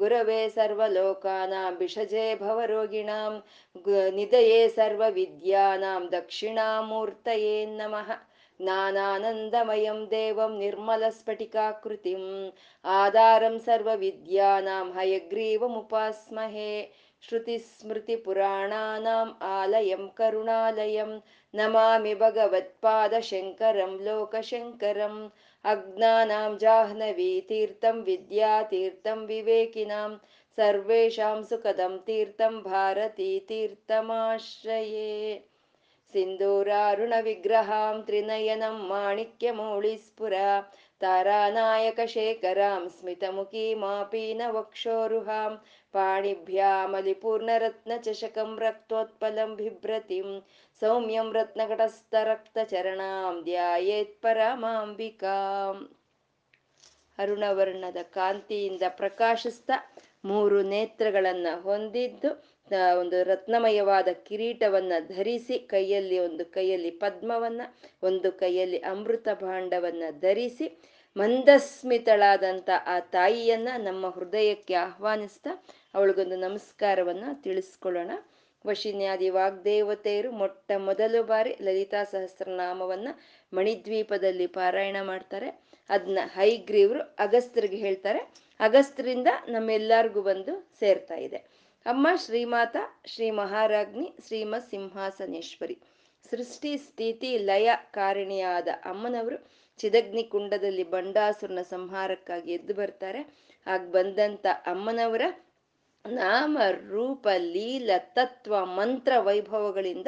ಗುರವೇ ಸರ್ವಲೋಕಾನಾಂ ಭಿಷಜೇ ಭವರೋಗಿಣಾಂ ನಿಧಯೇ ಸರ್ವವಿದ್ಯಾನಾಂ ದಕ್ಷಿಣಾಮೂರ್ತಯೇ ನಮಃ ज्ञानानन्दमयं देवं निर्मलस्फटिकाकृतिम् आधारं सर्वविद्यानां हयग्रीवमुपास्महे श्रुतिस्मृतिपुराणानाम् आलयं करुणालयं नमामि भगवत्पादशङ्करं लोकशङ्करम् अज्ञानां जाह्नवीतीर्थं विद्यातीर्थं विवेकिनां सर्वेषां सुखदं तीर्थं भारतीतीर्थमाश्रये सिन्दूरारुणविग्रहां त्रिनयनं माणिक्यमौळिस्फुरा तारानायकशेखरां स्मितमुखीमापीनवक्षोरुहां पाणिभ्यामलिपूर्णरत्नचषकं रक्तोत्पलं बिभ्रतिं सौम्यं रत्नघटस्थरक्तचरणां ಧ್ಯಾಯೇತ್ಪರಮಾಂಬಿಕಾಂ ಅರುಣವರ್ಣದ ಕಾಂತಿಯಿಂದ ಪ್ರಕಾಶಿಸ್ತಾ ಮೂರು ನೇತ್ರಗಳನ್ನ ಹೊಂದಿದ್ದು ಒಂದು ರತ್ನಮಯವಾದ ಕಿರೀಟವನ್ನ ಧರಿಸಿ ಕೈಯಲ್ಲಿ ಒಂದು ಕೈಯಲ್ಲಿ ಪದ್ಮವನ್ನ, ಒಂದು ಕೈಯಲ್ಲಿ ಅಮೃತ ಭಾಂಡವನ್ನ ಧರಿಸಿ ಮಂದಸ್ಮಿತಳಾದಂಥ ಆ ತಾಯಿಯನ್ನ ನಮ್ಮ ಹೃದಯಕ್ಕೆ ಆಹ್ವಾನಿಸ್ತಾ ಅವಳಿಗೊಂದು ನಮಸ್ಕಾರವನ್ನ ತಿಳಿಸ್ಕೊಳ್ಳೋಣ. ವಶಿನ್ಯಾದಿ ವಾಗ್ದೇವತೆಯರು ಮೊಟ್ಟ ಮೊದಲು ಬಾರಿ ಲಲಿತಾ ಸಹಸ್ರನಾಮವನ್ನ ಮಣಿದ್ವೀಪದಲ್ಲಿ ಪಾರಾಯಣ ಮಾಡ್ತಾರೆ. ಅದನ್ನ ಹೈಗ್ರೀವ್ರು ಅಗಸ್ತ್ರಿಗೆ ಹೇಳ್ತಾರೆ. ಅಗಸ್ತ್ರಿಂದ ನಮ್ಮೆಲ್ಲರಿಗೂ ಬಂದು ಸೇರ್ತಾ ಇದೆ. ಅಮ್ಮ ಶ್ರೀಮಾತ, ಶ್ರೀ ಮಹಾರಾಜ್ನಿ ಶ್ರೀಮತ್ ಸಿಂಹಾಸನೇಶ್ವರಿ ಸೃಷ್ಟಿ, ಸ್ಥಿತಿ, ಲಯ ಕಾರಣಿಯಾದ ಅಮ್ಮನವರು ಚಿದಗ್ನಿ ಕುಂಡದಲ್ಲಿ ಬಂಡಾಸುರನ ಸಂಹಾರಕ್ಕಾಗಿ ಎದ್ದು ಬರ್ತಾರೆ. ಆಗ ಬಂದಂತ ಅಮ್ಮನವರ ನಾಮ, ರೂಪ, ಲೀಲ, ತತ್ವ, ಮಂತ್ರ, ವೈಭವಗಳಿಂದ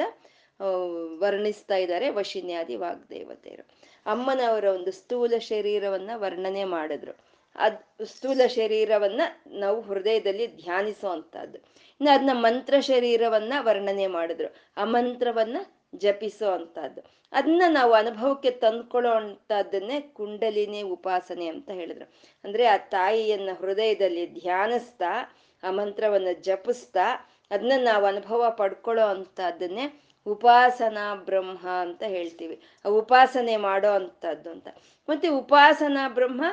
ವರ್ಣಿಸ್ತಾ ಇದ್ದಾರೆ ವಶಿನ್ಯಾದಿ ವಾಗ್ದೇವತೆಯರು. ಅಮ್ಮನವರ ಒಂದು ಸ್ಥೂಲ ಶರೀರವನ್ನ ವರ್ಣನೆ ಮಾಡಿದ್ರು. ಅದ್ ಸ್ಥೂಲ ಶರೀರವನ್ನ ನಾವು ಹೃದಯದಲ್ಲಿ ಧ್ಯಾನಿಸುವಂತಹದ್ದು. ಇನ್ನು ಅದನ್ನ ಮಂತ್ರ ಶರೀರವನ್ನ ವರ್ಣನೆ ಮಾಡಿದ್ರು. ಆ ಮಂತ್ರವನ್ನ ಜಪಿಸೋ ಅಂತದ್ದು ಅದನ್ನ ನಾವು ಅನುಭವಕ್ಕೆ ತಂದ್ಕೊಳ್ಳೋ ಅಂತದನ್ನೇ ಕುಂಡಲಿನಿ ಉಪಾಸನೆ ಅಂತ ಹೇಳಿದ್ರು. ಅಂದ್ರೆ ಆ ತಾಯಿಯನ್ನ ಹೃದಯದಲ್ಲಿ ಧ್ಯಾನಿಸ್ತಾ, ಆ ಮಂತ್ರವನ್ನ ಜಪಿಸ್ತಾ ಅದನ್ನ ನಾವು ಅನುಭವ ಪಡ್ಕೊಳ್ಳೋ ಅಂತದನ್ನೇ ಉಪಾಸನಾ ಬ್ರಹ್ಮ ಅಂತ ಹೇಳ್ತೀವಿ. ಉಪಾಸನೆ ಮಾಡೋ ಅಂತದ್ದು ಅಂತ. ಮತ್ತೆ ಉಪಾಸನಾ ಬ್ರಹ್ಮ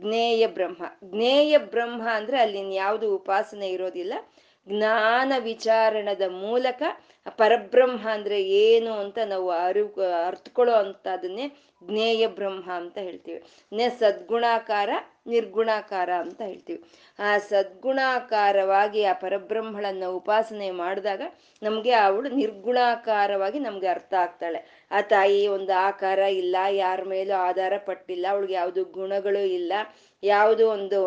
ಜ್ಞೇಯ ಬ್ರಹ್ಮ. ಜ್ಞೇಯ ಬ್ರಹ್ಮ ಅಂದ್ರೆ ಅಲ್ಲಿ ಯಾವುದು ಉಪಾಸನೆ ಇರೋದಿಲ್ಲ. ಜ್ಞಾನ ವಿಚಾರಣದ ಮೂಲಕ ಪರಬ್ರಹ್ಮ ಅಂದ್ರೆ ಏನು ಅಂತ ನಾವು ಅರಿವು ಅರ್ಥಕೊಳ್ಳೋ ಅಂತದನ್ನೇ ಜ್ಞೇಯ ಬ್ರಹ್ಮ ಅಂತ ಹೇಳ್ತೀವಿ. ನೆ ಸದ್ಗುಣಾಕಾರ ನಿರ್ಗುಣಾಕಾರ ಅಂತ ಹೇಳ್ತೀವಿ. ಆ ಸದ್ಗುಣಾಕಾರವಾಗಿ ಆ ಪರಬ್ರಹ್ಮಳನ್ನ ಉಪಾಸನೆ ಮಾಡಿದಾಗ ನಮ್ಗೆ ಅವಳು ನಿರ್ಗುಣಾಕಾರವಾಗಿ ನಮ್ಗೆ ಅರ್ಥ ಆಗ್ತಾಳೆ. ಆ ತಾಯಿ ಒಂದು ಆಕಾರ ಇಲ್ಲ, ಯಾರ ಮೇಲೂ ಆಧಾರ ಪಟ್ಟಿಲ್ಲ, ಅವಳಿಗೆ ಯಾವುದು ಗುಣಗಳು ಇಲ್ಲ, ಯಾವುದು ಒಂದು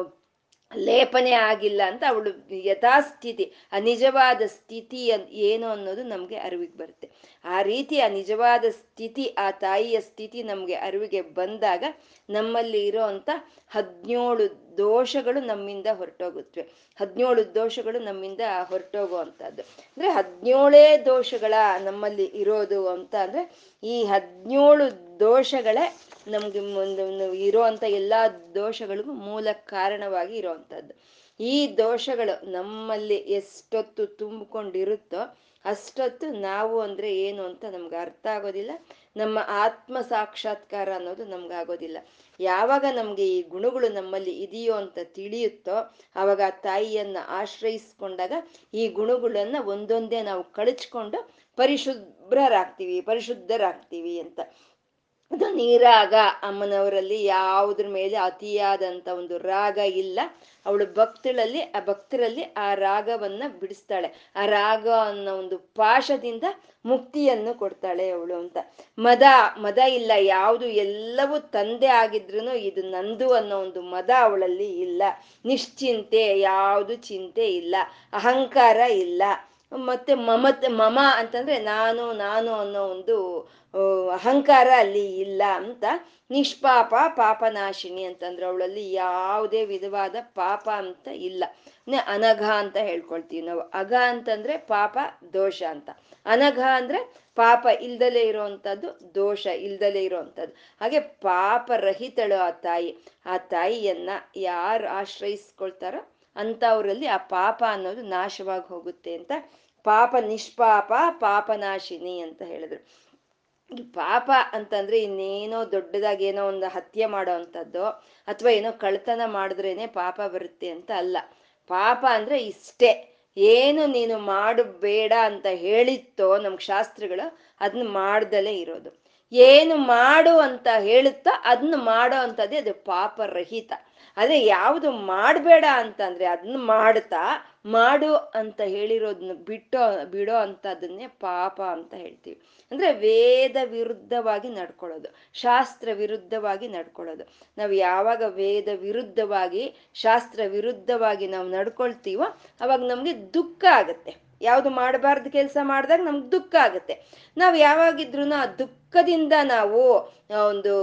ಲೇಪನೆ ಆಗಿಲ್ಲ ಅಂತ ಅವಳು ಯಥಾಸ್ಥಿತಿ ಆ ನಿಜವಾದ ಸ್ಥಿತಿ ಏನು ಅನ್ನೋದು ನಮ್ಗೆ ಅರಿವಿಗೆ ಬರುತ್ತೆ. ಆ ರೀತಿ ಆ ನಿಜವಾದ ಸ್ಥಿತಿ, ಆ ತಾಯಿಯ ಸ್ಥಿತಿ ನಮ್ಗೆ ಅರಿವಿಗೆ ಬಂದಾಗ ನಮ್ಮಲ್ಲಿ ಇರೋ ಅಂತ ಹದಿನೇಳು ದೋಷಗಳು ನಮ್ಮಿಂದ ಹೊರಟೋಗುತ್ತವೆ. ಹದಿನೇಳು ದೋಷಗಳು ನಮ್ಮಿಂದ ಹೊರಟೋಗುವಂಥದ್ದು. ಅಂದ್ರೆ ಹದಿನೇಳೇ ದೋಷಗಳ ನಮ್ಮಲ್ಲಿ ಇರೋದು ಅಂತ ಅಂದ್ರೆ ಈ ಹದಿನೇಳು ದೋಷಗಳೇ ನಮ್ಗೆ ಒಂದು ಇರೋವಂಥ ಎಲ್ಲಾ ದೋಷಗಳಿಗೂ ಮೂಲ ಕಾರಣವಾಗಿ ಇರೋವಂಥದ್ದು ಈ ದೋಷಗಳು ನಮ್ಮಲ್ಲಿ ಎಷ್ಟೊತ್ತು ತುಂಬಿಕೊಂಡಿರುತ್ತೋ ಅಷ್ಟೊತ್ತು ನಾವು ಅಂದ್ರೆ ಏನು ಅಂತ ನಮ್ಗೆ ಅರ್ಥ ಆಗೋದಿಲ್ಲ. ನಮ್ಮ ಆತ್ಮ ಸಾಕ್ಷಾತ್ಕಾರ ಅನ್ನೋದು ನಮ್ಗೆ ಆಗೋದಿಲ್ಲ. ಯಾವಾಗ ನಮ್ಗೆ ಈ ಗುಣಗಳು ನಮ್ಮಲ್ಲಿ ಇದೆಯೋ ಅಂತ ತಿಳಿಯುತ್ತೋ, ಅವಾಗ ಆ ತಾಯಿಯನ್ನ ಆಶ್ರಯಿಸ್ಕೊಂಡಾಗ ಈ ಗುಣಗಳನ್ನ ಒಂದೊಂದೇ ನಾವು ಕಳಚ್ಕೊಂಡು ಪರಿಶುಭ್ರರಾಗ್ತೀವಿ, ಪರಿಶುದ್ಧರಾಗ್ತೀವಿ ಅಂತ. ಅದು ನೀರಾಗ ಅಮ್ಮನವರಲ್ಲಿ ಯಾವುದ್ರ ಮೇಲೆ ಅತಿಯಾದಂತ ಒಂದು ರಾಗ ಇಲ್ಲ. ಅವಳು ಭಕ್ತಳಲ್ಲಿ, ಆ ಭಕ್ತರಲ್ಲಿ ಆ ರಾಗವನ್ನ ಬಿಡಿಸ್ತಾಳೆ. ಆ ರಾಗ ಅನ್ನೋ ಒಂದು ಪಾಶದಿಂದ ಮುಕ್ತಿಯನ್ನು ಕೊಡ್ತಾಳೆ ಅವಳು ಅಂತ. ಮದ ಮದ ಇಲ್ಲ, ಯಾವುದು ಎಲ್ಲವೂ ತಂದೆ ಆಗಿದ್ರು ಇದು ನಂದು ಅನ್ನೋ ಒಂದು ಮದ ಅವಳಲ್ಲಿ ಇಲ್ಲ. ನಿಶ್ಚಿಂತೆ, ಯಾವುದು ಚಿಂತೆ ಇಲ್ಲ. ಅಹಂಕಾರ ಇಲ್ಲ. ಮತ್ತೆ ಮಮತ್, ಮಮ ಅಂತಂದ್ರೆ ನಾನು ನಾನು ಅನ್ನೋ ಒಂದು ಅಹಂಕಾರ ಅಲ್ಲಿ ಇಲ್ಲ ಅಂತ ನಿಷ್ಪಾಪ, ಪಾಪನಾಶಿನಿ ಅಂತಂದ್ರೆ ಅವಳಲ್ಲಿ ಯಾವುದೇ ವಿಧವಾದ ಪಾಪ ಅಂತ ಇಲ್ಲ. ಅನಘ ಅಂತ ಹೇಳ್ಕೊಳ್ತೀವಿ ನಾವು. ಅಘ ಅಂತಂದ್ರೆ ಪಾಪ, ದೋಷ ಅಂತ. ಅನಘ ಅಂದ್ರೆ ಪಾಪ ಇಲ್ದಲೇ ಇರೋವಂಥದ್ದು ದೋಷ ಇಲ್ದಲೇ ಇರೋವಂಥದ್ದು ಹಾಗೆ ಪಾಪ ರಹಿತಳು ಆ ತಾಯಿ. ಆ ತಾಯಿಯನ್ನ ಯಾರು ಆಶ್ರಯಿಸ್ಕೊಳ್ತಾರೋ ಅವರಲ್ಲಿ ಆ ಪಾಪ ಅನ್ನೋದು ನಾಶವಾಗಿ ಹೋಗುತ್ತೆ ಅಂತ ಪಾಪ ನಿಷ್ಪಾಪ, ಪಾಪನಾಶಿನಿ ಅಂತ ಹೇಳಿದ್ರು. ಈ ಪಾಪ ಅಂತಂದ್ರೆ ಇನ್ನೇನೋ ದೊಡ್ಡದಾಗಿ ಏನೋ ಒಂದು ಹತ್ಯೆ ಮಾಡೋ ಅಂಥದ್ದು ಅಥವಾ ಏನೋ ಕಳ್ತನ ಮಾಡಿದ್ರೇನೆ ಪಾಪ ಬರುತ್ತೆ ಅಂತ ಅಲ್ಲ. ಪಾಪ ಅಂದ್ರೆ ಇಷ್ಟೇ. ಏನು ನೀನು ಮಾಡಬೇಡ ಅಂತ ಹೇಳಿತ್ತೋ ನಮ್ಗೆ ಶಾಸ್ತ್ರಗಳು ಅದನ್ನ ಮಾಡ್ದಲೇ ಇರೋದು. ಏನು ಮಾಡು ಅಂತ ಹೇಳುತ್ತೋ ಅದನ್ನ ಮಾಡೋ ಅಂಥದ್ದೇ ಅದು ಪಾಪರಹಿತ. ಅದೇ ಯಾವುದು ಮಾಡಬೇಡ ಅಂತಂದ್ರೆ ಅದನ್ನ ಮಾಡ್ತಾ ಮಾಡು ಅಂತ ಹೇಳಿರೋದನ್ನ ಬಿಟ್ಟೋ, ಬಿಡೋ ಅಂಥದ್ದನ್ನೇ ಪಾಪ ಅಂತ ಹೇಳ್ತೀವಿ. ಅಂದ್ರೆ ವೇದ ವಿರುದ್ಧವಾಗಿ ನಡ್ಕೊಳ್ಳೋದು, ಶಾಸ್ತ್ರ ವಿರುದ್ಧವಾಗಿ ನಡ್ಕೊಳ್ಳೋದು. ನಾವು ಯಾವಾಗ ವೇದ ವಿರುದ್ಧವಾಗಿ, ಶಾಸ್ತ್ರ ವಿರುದ್ಧವಾಗಿ ನಾವು ನಡ್ಕೊಳ್ತೀವೋ ಅವಾಗ ನಮಗೆ ದುಃಖ ಆಗುತ್ತೆ. ಯಾವುದು ಮಾಡಬಾರ್ದು ಕೆಲಸ ಮಾಡಿದಾಗ ನಮ್ಗೆ ದುಃಖ ಆಗುತ್ತೆ. ನಾವು ಯಾವಾಗಿದ್ರು ಆ ದುಃಖದಿಂದ ನಾವು ಒಂದು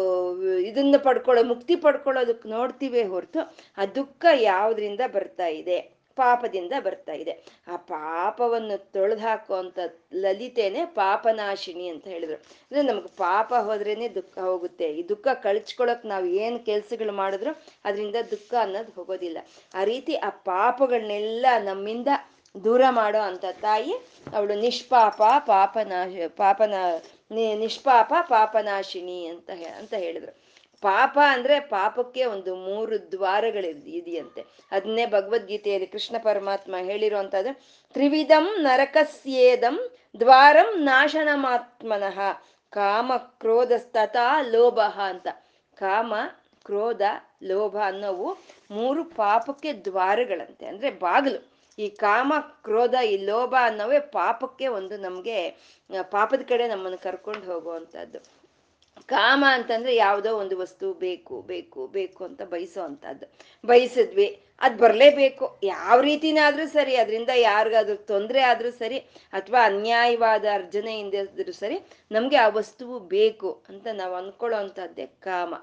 ಇದನ್ನ ಪಡ್ಕೊಳ್ಳೋ, ಮುಕ್ತಿ ಪಡ್ಕೊಳ್ಳೋದಕ್ಕೆ ನೋಡ್ತೀವಿ ಹೊರತು ಆ ದುಃಖ ಯಾವ್ದ್ರಿಂದ ಬರ್ತಾ ಇದೆ? ಪಾಪದಿಂದ ಬರ್ತಾ ಇದೆ. ಆ ಪಾಪವನ್ನು ತೊಳೆದು ಹಾಕುವಂತ ಲಲಿತೇನೆ ಪಾಪನಾಶಿನಿ ಅಂತ ಹೇಳಿದ್ರು. ಅಂದ್ರೆ ನಮ್ಗೆ ಪಾಪ ಹೋದ್ರೇನೆ ದುಃಖ ಹೋಗುತ್ತೆ. ಈ ದುಃಖ ಕಳ್ಚ್ಕೊಳಕ್ ನಾವು ಏನ್ ಕೆಲ್ಸಗಳು ಮಾಡಿದ್ರು, ಅದರಿಂದ ದುಃಖ ಅನ್ನೋದು ಹೋಗೋದಿಲ್ಲ. ಆ ರೀತಿ ಆ ಪಾಪಗಳನ್ನೆಲ್ಲ ನಮ್ಮಿಂದ ದೂರ ಮಾಡೋ ಅಂತ ತಾಯಿ, ಅವಳು ನಿಷ್ಪಾಪ ಪಾಪನಾಶ ಪಾಪನ ನಿಷ್ಪಾಪ, ಪಾಪನಾಶಿನಿ ಅಂತ ಅಂತ ಹೇಳಿದ್ರು. ಪಾಪ ಅಂದ್ರೆ ಪಾಪಕ್ಕೆ ಒಂದು ಮೂರು ದ್ವಾರಗಳು ಇದೆಯಂತೆ. ಅದನ್ನೇ ಭಗವದ್ಗೀತೆಯಲ್ಲಿ ಕೃಷ್ಣ ಪರಮಾತ್ಮ ಹೇಳಿರುವಂತದ್ದು ತ್ರಿವಿಧಂ ನರಕಸ್ಯೇದಂ ದ್ವಾರಂ ನಾಶನಮಾತ್ಮನಃ, ಕಾಮ ಕ್ರೋಧಸ್ತತಾ ಲೋಭ ಅಂತ. ಕಾಮ, ಕ್ರೋಧ, ಲೋಭ ಅನ್ನೋವು ಮೂರು ಪಾಪಕ್ಕೆ ದ್ವಾರಗಳಂತೆ. ಅಂದ್ರೆ ಬಾಗಿಲು. ಈ ಕಾಮ, ಕ್ರೋಧ, ಈ ಲೋಭ ಅನ್ನೋವೇ ಪಾಪಕ್ಕೆ ಒಂದು ನಮ್ಗೆ ಪಾಪದ ಕಡೆ ನಮ್ಮನ್ನು ಕರ್ಕೊಂಡು ಹೋಗುವಂಥದ್ದು. ಕಾಮ ಅಂತಂದ್ರೆ ಯಾವುದೋ ಒಂದು ವಸ್ತು ಬೇಕು ಬೇಕು ಬೇಕು ಅಂತ ಬಯಸೋ ಅಂತದ್ದು ಬಯಸಿದ್ವಿ, ಅದು ಬರಲೇಬೇಕು. ಯಾವ ರೀತಿನಾದ್ರೂ ಸರಿ, ಅದರಿಂದ ಯಾರಿಗಾದ್ರೂ ತೊಂದರೆ ಆದ್ರೂ ಸರಿ, ಅಥವಾ ಅನ್ಯಾಯವಾದ ಅರ್ಜನೆಯಿಂದ ಸರಿ, ನಮಗೆ ಆ ವಸ್ತುವು ಬೇಕು ಅಂತ ನಾವು ಅನ್ಕೊಳ್ಳೋ ಅಂತದ್ದೇ ಕಾಮ.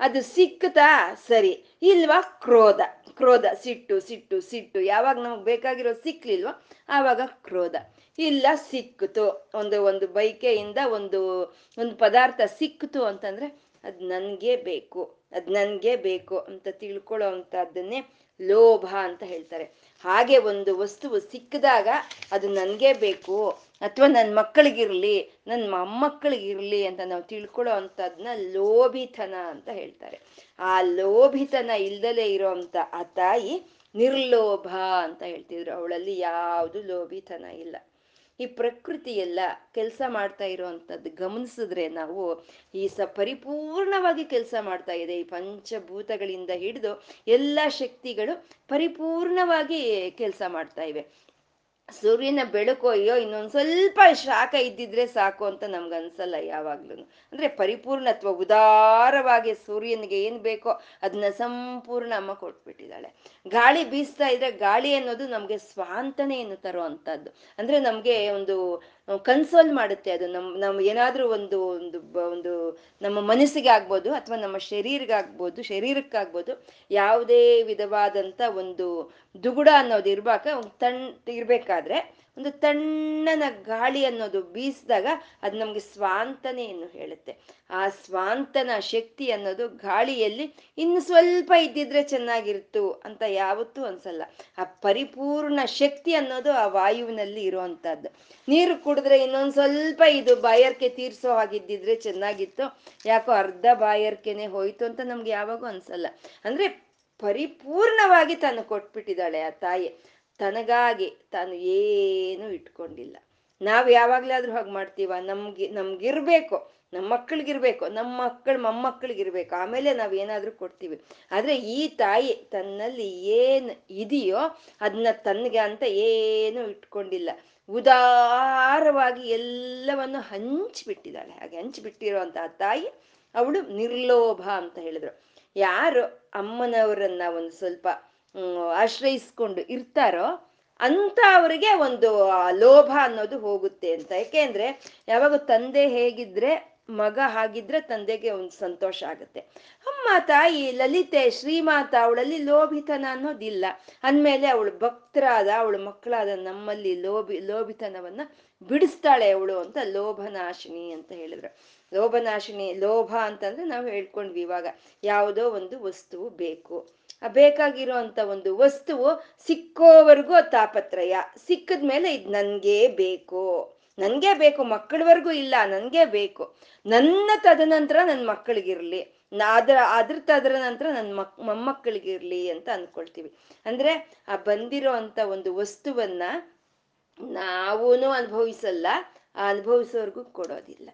ಅದು ಸಿಕ್ಕುತ್ತಾ? ಸರಿ. ಇಲ್ವಾ? ಕ್ರೋಧ. ಕ್ರೋಧ. ಸಿಟ್ಟು ಸಿಟ್ಟು ಸಿಟ್ಟು. ಯಾವಾಗ ನಮಗೆ ಬೇಕಾಗಿರೋ ಸಿಕ್ಲಿಲ್ವಾ? ಆವಾಗ ಕ್ರೋಧ. ಇಲ್ಲ ಸಿಕ್ಕಿತು ಒಂದು ಒಂದು ಬೈಕೆಯಿಂದ ಒಂದು ಒಂದು ಪದಾರ್ಥ ಸಿಕ್ಕಿತು ಅಂತಂದ್ರೆ ಅದು ನನಗೆ ಬೇಕು. ಅದು ನನಗೆ ಬೇಕು ಅಂತ ತಿಳ್ಕೊಳ್ಳೋ ಅಂಥದ್ದನ್ನೇ ಲೋಭ ಅಂತ ಹೇಳ್ತಾರೆ. ಹಾಗೆ ಒಂದು ವಸ್ತುವು ಸಿಕ್ಕಿದಾಗ ಅದು ನನಗೆ ಬೇಕು. ಅಥವಾ ನನ್ನ ಮಕ್ಕಳಿಗಿರ್ಲಿ ನನ್ನ ಮೊಮ್ಮಕ್ಕಳಿಗಿರ್ಲಿ ಅಂತ ನಾವು ತಿಳ್ಕೊಳ್ಳೋ ಅಂಥದ್ನ ಲೋಭಿತನ ಅಂತ ಹೇಳ್ತಾರೆ. ಆ ಲೋಭಿತನ ಇಲ್ದಲೇ ಇರೋವಂಥ ಆ ತಾಯಿ ನಿರ್ಲೋಭ ಅಂತ ಹೇಳ್ತಿದ್ರು. ಅವಳಲ್ಲಿ ಯಾವುದು ಲೋಭಿತನ ಇಲ್ಲ. ಈ ಪ್ರಕೃತಿ ಎಲ್ಲ ಕೆಲಸ ಮಾಡ್ತಾ ಇರೋವಂಥದ್ದು ಗಮನಿಸಿದ್ರೆ ನಾವು ಈ ಸ ಪರಿಪೂರ್ಣವಾಗಿ ಕೆಲಸ ಮಾಡ್ತಾ ಇದೆ. ಈ ಪಂಚಭೂತಗಳಿಂದ ಹಿಡಿದು ಎಲ್ಲ ಶಕ್ತಿಗಳು ಪರಿಪೂರ್ಣವಾಗಿ ಕೆಲಸ ಮಾಡ್ತಾ ಇವೆ. ಸೂರ್ಯನ ಬೆಳಕು ಅಯ್ಯೋ, ಇನ್ನೊಂದು ಸ್ವಲ್ಪ ಶಾಖ ಇದ್ದಿದ್ರೆ ಸಾಕು ಅಂತ ನಮ್ಗೆ ಅನ್ಸಲ್ಲ ಯಾವಾಗ್ಲೂ ಅಂದ್ರೆ ಪರಿಪೂರ್ಣತ್ವ, ಉದಾರವಾಗಿ ಸೂರ್ಯನಿಗೆ ಏನ್ ಬೇಕೋ ಅದನ್ನ ಸಂಪೂರ್ಣ ಅಮ್ಮ ಕೊಟ್ಬಿಟ್ಟಿದ್ದಾಳೆ. ಗಾಳಿ ಬೀಸ್ತಾ ಇದ್ರೆ ಗಾಳಿ ಅನ್ನೋದು ನಮ್ಗೆ ಸ್ವಾಂತನೆಯನ್ನು ತರೋ ಅಂತದ್ದು ಅಂದ್ರೆ ನಮ್ಗೆ ಒಂದು ಕನ್ಸೋಲ್ ಮಾಡುತ್ತೆ ಅದು. ನಮ್ ನಮ್ ಏನಾದ್ರೂ ಒಂದು ಒಂದು ಒಂದು ನಮ್ಮ ಮನಸ್ಸಿಗೆ ಆಗ್ಬೋದು ಅಥವಾ ನಮ್ಮ ಶರೀರಗಾಗ್ಬೋದು, ಶರೀರಕ್ಕಾಗ್ಬೋದು ಯಾವುದೇ ವಿಧವಾದಂತ ಒಂದು ದುಗುಡ ಅನ್ನೋದು ಇರ್ಬಾಕ ತಣ್ ಇರ್ಬೇಕಾದ್ರೆ ಒಂದು ತಣ್ಣನ ಗಾಳಿ ಅನ್ನೋದು ಬೀಸಿದಾಗ ಅದು ನಮ್ಗೆ ಸ್ವಾಂತನೆಯನ್ನು ಹೇಳುತ್ತೆ. ಆ ಸ್ವಾಂತನ ಶಕ್ತಿ ಅನ್ನೋದು ಗಾಳಿಯಲ್ಲಿ ಇನ್ನು ಸ್ವಲ್ಪ ಇದ್ದಿದ್ರೆ ಚೆನ್ನಾಗಿರ್ತು ಅಂತ ಯಾವತ್ತೂ ಅನ್ಸಲ್ಲ. ಆ ಪರಿಪೂರ್ಣ ಶಕ್ತಿ ಅನ್ನೋದು ಆ ವಾಯುವಿನಲ್ಲಿ ಇರುವಂತಹದ್ದು ನೀರು ಕುಡಿದ್ರೆ ಇನ್ನೊಂದು ಸ್ವಲ್ಪ ಇದು ಬಾಯರ್ಕೆ ತೀರ್ಸೋ ಹಾಗಿದ್ದಿದ್ರೆ ಚೆನ್ನಾಗಿತ್ತು. ಯಾಕೋ ಅರ್ಧ ಬಾಯರ್ಕೆನೆ ಹೋಯ್ತು ಅಂತ ನಮ್ಗೆ ಯಾವಾಗೂ ಅನ್ಸಲ್ಲ. ಅಂದ್ರೆ ಪರಿಪೂರ್ಣವಾಗಿ ತಾನು ಕೊಟ್ಬಿಟ್ಟಿದ್ದಾಳೆ ಆ ತಾಯಿ. ತನಗಾಗಿ ತಾನು ಏನು ಇಟ್ಕೊಂಡಿಲ್ಲ. ನಾವು ಯಾವಾಗ್ಲಾದ್ರೂ ಹಾಗೆ ಮಾಡ್ತೀವ? ನಮ್ಗೆ, ನಮ್ಗಿರ್ಬೇಕು. ನಮ್ಮ ಮಕ್ಕಳಿಗಿರ್ಬೇಕು ನಮ್ಮ ಮಕ್ಕಳು ಮೊಮ್ಮಕ್ಕಳಿಗಿರ್ಬೇಕು ಆಮೇಲೆ ನಾವು ಏನಾದ್ರೂ ಕೊಡ್ತೀವಿ. ಆದ್ರೆ ಈ ತಾಯಿ ತನ್ನಲ್ಲಿ ಏನು ಇದೆಯೋ ಅದನ್ನ ತನ್ಗೆ ಅಂತ ಏನು ಇಟ್ಕೊಂಡಿಲ್ಲ. ಉದಾರವಾಗಿ ಎಲ್ಲವನ್ನು ಹಂಚ್ಬಿಟ್ಟಿದ್ದಾಳೆ. ಹಾಗೆ ಹಂಚ್ಬಿಟ್ಟಿರೋ ಅಂತ ತಾಯಿ ಅವಳು ನಿರ್ಲೋಭ ಅಂತ ಹೇಳಿದ್ರು. ಯಾರು? ಅಮ್ಮನವರನ್ನ ಒಂದು ಸ್ವಲ್ಪ ಆಶ್ರಯಿಸ್ಕೊಂಡು ಇರ್ತಾರೋ ಅಂತ ಅವರಿಗೆ ಒಂದು ಲೋಭ ಅನ್ನೋದು ಹೋಗುತ್ತೆ ಅಂತ. ಯಾಕೆಂದ್ರೆ ಯಾವಾಗ ತಂದೆ ಹೇಗಿದ್ರೆ, ಮಗ ಹಾಗಿದ್ರೆ ತಂದೆಗೆ ಒಂದು ಸಂತೋಷ ಆಗುತ್ತೆ. ಅಮ್ಮ, ತಾಯಿ, ಲಲಿತೆ, ಶ್ರೀಮಾತ, ಅವಳಲ್ಲಿ ಲೋಭಿತನ ಅನ್ನೋದಿಲ್ಲ. ಅಂದಮೇಲೆ ಅವಳು ಭಕ್ತರಾದ, ಅವಳು ಮಕ್ಕಳಾದ ನಮ್ಮಲ್ಲಿ ಲೋಭಿ, ಲೋಭಿತನವನ್ನ ಬಿಡಿಸ್ತಾಳೆ ಅವಳು ಅಂತ ಲೋಭನಾಶಿನಿ ಅಂತ ಹೇಳಿದ್ರು. ಲೋಭನಾಶಿನಿ, ಲೋಭ ಅಂತಂದ್ರೆ ನಾವು ಹೇಳ್ಕೊಂಡ್ವಿ ಇವಾಗ. ಯಾವುದೋ ಒಂದು ವಸ್ತುವು ಬೇಕು. ಆ ಬೇಕಾಗಿರೋ ಅಂತ ಒಂದು ವಸ್ತುವು ಸಿಕ್ಕೋವರೆಗೂ ತಾಪತ್ರಯ. ಸಿಕ್ಕದ್ಮೇಲೆ ಇದು ನನ್ಗೆ ಬೇಕು. ನನ್ಗೆ ಬೇಕು, ಮಕ್ಕಳವರೆಗೂ ಇಲ್ಲ, ನನ್ಗೆ ಬೇಕು. ನನ್ನ ತದನಂತರ ನನ್ನ ಮಕ್ಕಳಿಗಿರ್ಲಿ. ಅದ್ರ ಅದ್ರ ತದರ ನಂತರ ನನ್ನ ಮಕ್, ಮೊಮ್ಮಕ್ಕಳಿಗಿರ್ಲಿ ಅಂತ ಅನ್ಕೊಳ್ತೀವಿ ಅಂದ್ರೆ ಆ ಬಂದಿರೋ ಅಂತ ಒಂದು ವಸ್ತುವನ್ನ ನಾವೂನು ಅನುಭವಿಸಲ್ಲ, ಆ ಕೊಡೋದಿಲ್ಲ.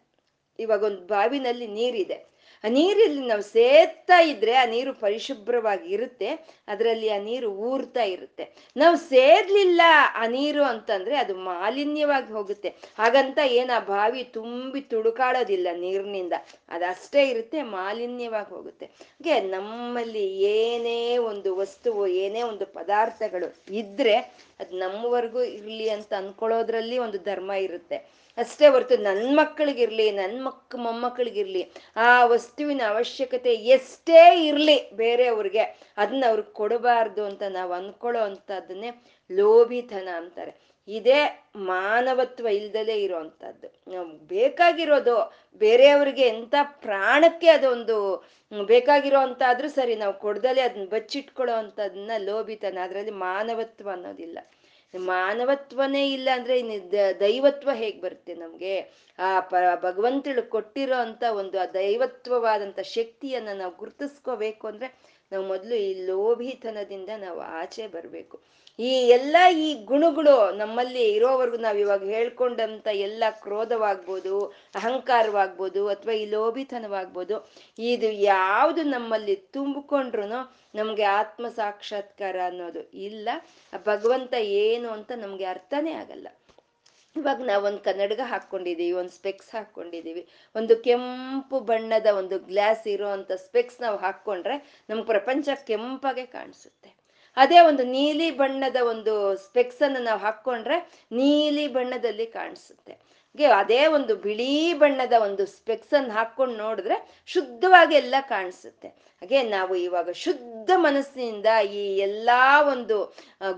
ಇವಾಗ ಒಂದು ಬಾವಿನಲ್ಲಿ ನೀರಿದೆ. ಆ ನೀರಲ್ಲಿ ನಾವು ಸೇರ್ತಾ ಇದ್ರೆ ಆ ನೀರು ಪರಿಶುಭ್ರವಾಗಿ ಇರುತ್ತೆ, ಅದರಲ್ಲಿ ಆ ನೀರು ಊರ್ತಾ ಇರುತ್ತೆ. ನಾವು ಸೇದ್ಲಿಲ್ಲ ಆ ನೀರು ಅಂತಂದ್ರೆ ಅದು ಮಾಲಿನ್ಯವಾಗಿ ಹೋಗುತ್ತೆ. ಹಾಗಂತ ಏನ ಬಾವಿ ತುಂಬಿ ತುಡುಕಾಡೋದಿಲ್ಲ ನೀರಿನಿಂದ, ಅದಷ್ಟೇ ಇರುತ್ತೆ, ಮಾಲಿನ್ಯವಾಗಿ ಹೋಗುತ್ತೆ. ಹಾಗೆ ನಮ್ಮಲ್ಲಿ ಏನೇ ಒಂದು ವಸ್ತುವು, ಏನೇ ಒಂದು ಪದಾರ್ಥಗಳು ಇದ್ರೆ ಅದು ನಮ್ಮವರೆಗೂ ಇರಲಿ ಅಂತ ಅನ್ಕೊಳ್ಳೋದ್ರಲ್ಲಿ ಒಂದು ಧರ್ಮ ಇರುತ್ತೆ. ಅಷ್ಟೇ ಹೊರತು ನನ್ನ ಮಕ್ಕಳಿಗಿರ್ಲಿ ನನ್ನ ಮಕ್, ಮೊಮ್ಮಕ್ಕಳಿಗಿರ್ಲಿ, ಆ ವಸ್ತುವಿನ ಅವಶ್ಯಕತೆ ಎಷ್ಟೇ ಇರಲಿ ಬೇರೆಯವ್ರಿಗೆ ಅದನ್ನ ಅವ್ರಿಗೆ ಕೊಡಬಾರ್ದು ಅಂತ ನಾವು ಅನ್ಕೊಳ್ಳೋ ಅಂಥದ್ದನ್ನೇ ಲೋಭಿತನ ಅಂತಾರೆ. ಇದೇ ಮಾನವತ್ವ ಇಲ್ದಲೇ ಇರೋ ಅಂಥದ್ದು. ಬೇಕಾಗಿರೋದು ಬೇರೆಯವ್ರಿಗೆ ಎಂಥ ಪ್ರಾಣಕ್ಕೆ ಅದೊಂದು ಬೇಕಾಗಿರೋ ಅಂತಾದ್ರೂ ಸರಿ, ನಾವು ಕೊಡ್ದಲೆ ಅದನ್ನ ಬಚ್ಚಿಟ್ಕೊಳ್ಳೋ ಅಂತದನ್ನ ಲೋಭಿತನ, ಅದರಲ್ಲಿ ಮಾನವತ್ವ ಅನ್ನೋದಿಲ್ಲ. ಮಾನವತ್ವನೇ ಇಲ್ಲ ಅಂದ್ರೆ ದೈವತ್ವ ಹೇಗ್ ಬರುತ್ತೆ ನಮ್ಗೆ? ಆ, ಪ, ಭಗವಂತಳು ಕೊಟ್ಟಿರೋ ಅಂತ ಒಂದು ಆ ದೈವತ್ವವಾದಂಥ ಶಕ್ತಿಯನ್ನ ನಾವು ಗುರ್ತಿಸ್ಕೋಬೇಕು ಅಂದ್ರೆ ನಾವು ಮೊದಲು ಈ ಲೋಭಿತನದಿಂದ ನಾವು ಆಚೆ ಬರಬೇಕು. ಈ ಎಲ್ಲ ಈ ಗುಣಗಳು ನಮ್ಮಲ್ಲಿ ಇರೋವರೆಗೂ ನಾವು ಇವಾಗ ಹೇಳ್ಕೊಂಡಂತ ಎಲ್ಲ ಕ್ರೋಧವಾಗ್ಬೋದು, ಅಹಂಕಾರವಾಗ್ಬೋದು ಅಥವಾ ಈ ಲೋಭಿತನವಾಗ್ಬೋದು, ಇದು ಯಾವುದು ನಮ್ಮಲ್ಲಿ ತುಂಬಿಕೊಂಡ್ರು ನಮ್ಗೆ ಆತ್ಮ ಸಾಕ್ಷಾತ್ಕಾರ ಅನ್ನೋದು ಇಲ್ಲ. ಭಗವಂತ ಏನು ಅಂತ ನಮ್ಗೆ ಅರ್ಥನೇ ಆಗಲ್ಲ. ಇವಾಗ ನಾವೊಂದು ಕನ್ನಡಗ ಹಾಕ್ಕೊಂಡಿದೀವಿ ಒಂದು ಸ್ಪೆಕ್ಸ್ ಹಾಕ್ಕೊಂಡಿದೀವಿ ಒಂದು ಕೆಂಪು ಬಣ್ಣದ ಒಂದು ಗ್ಲಾಸ್ ಇರುವಂತ ಸ್ಪೆಕ್ಸ್ ನಾವು ಹಾಕೊಂಡ್ರೆ ನಮ್ಮ ಪ್ರಪಂಚ ಕೆಂಪಾಗೆ ಕಾಣಿಸುತ್ತೆ. ಅದೇ ಒಂದು ನೀಲಿ ಬಣ್ಣದ ಒಂದು ಸ್ಪೆಕ್ಸ್ ಅನ್ನು ನಾವು ಹಾಕ್ಕೊಂಡ್ರೆ ನೀಲಿ ಬಣ್ಣದಲ್ಲಿ ಕಾಣಿಸುತ್ತೆ. ಹಾಗೆ ಅದೇ ಒಂದು ಬಿಳಿ ಬಣ್ಣದ ಒಂದು ಸ್ಪೆಕ್ಸ್ ಅನ್ನು ಹಾಕೊಂಡು ನೋಡಿದ್ರೆ ಶುದ್ಧವಾಗಿ ಎಲ್ಲ ಕಾಣಿಸುತ್ತೆ. ಹಾಗೆ ನಾವು ಇವಾಗ ಶುದ್ಧ ಮನಸ್ಸಿನಿಂದ ಈ ಎಲ್ಲಾ ಒಂದು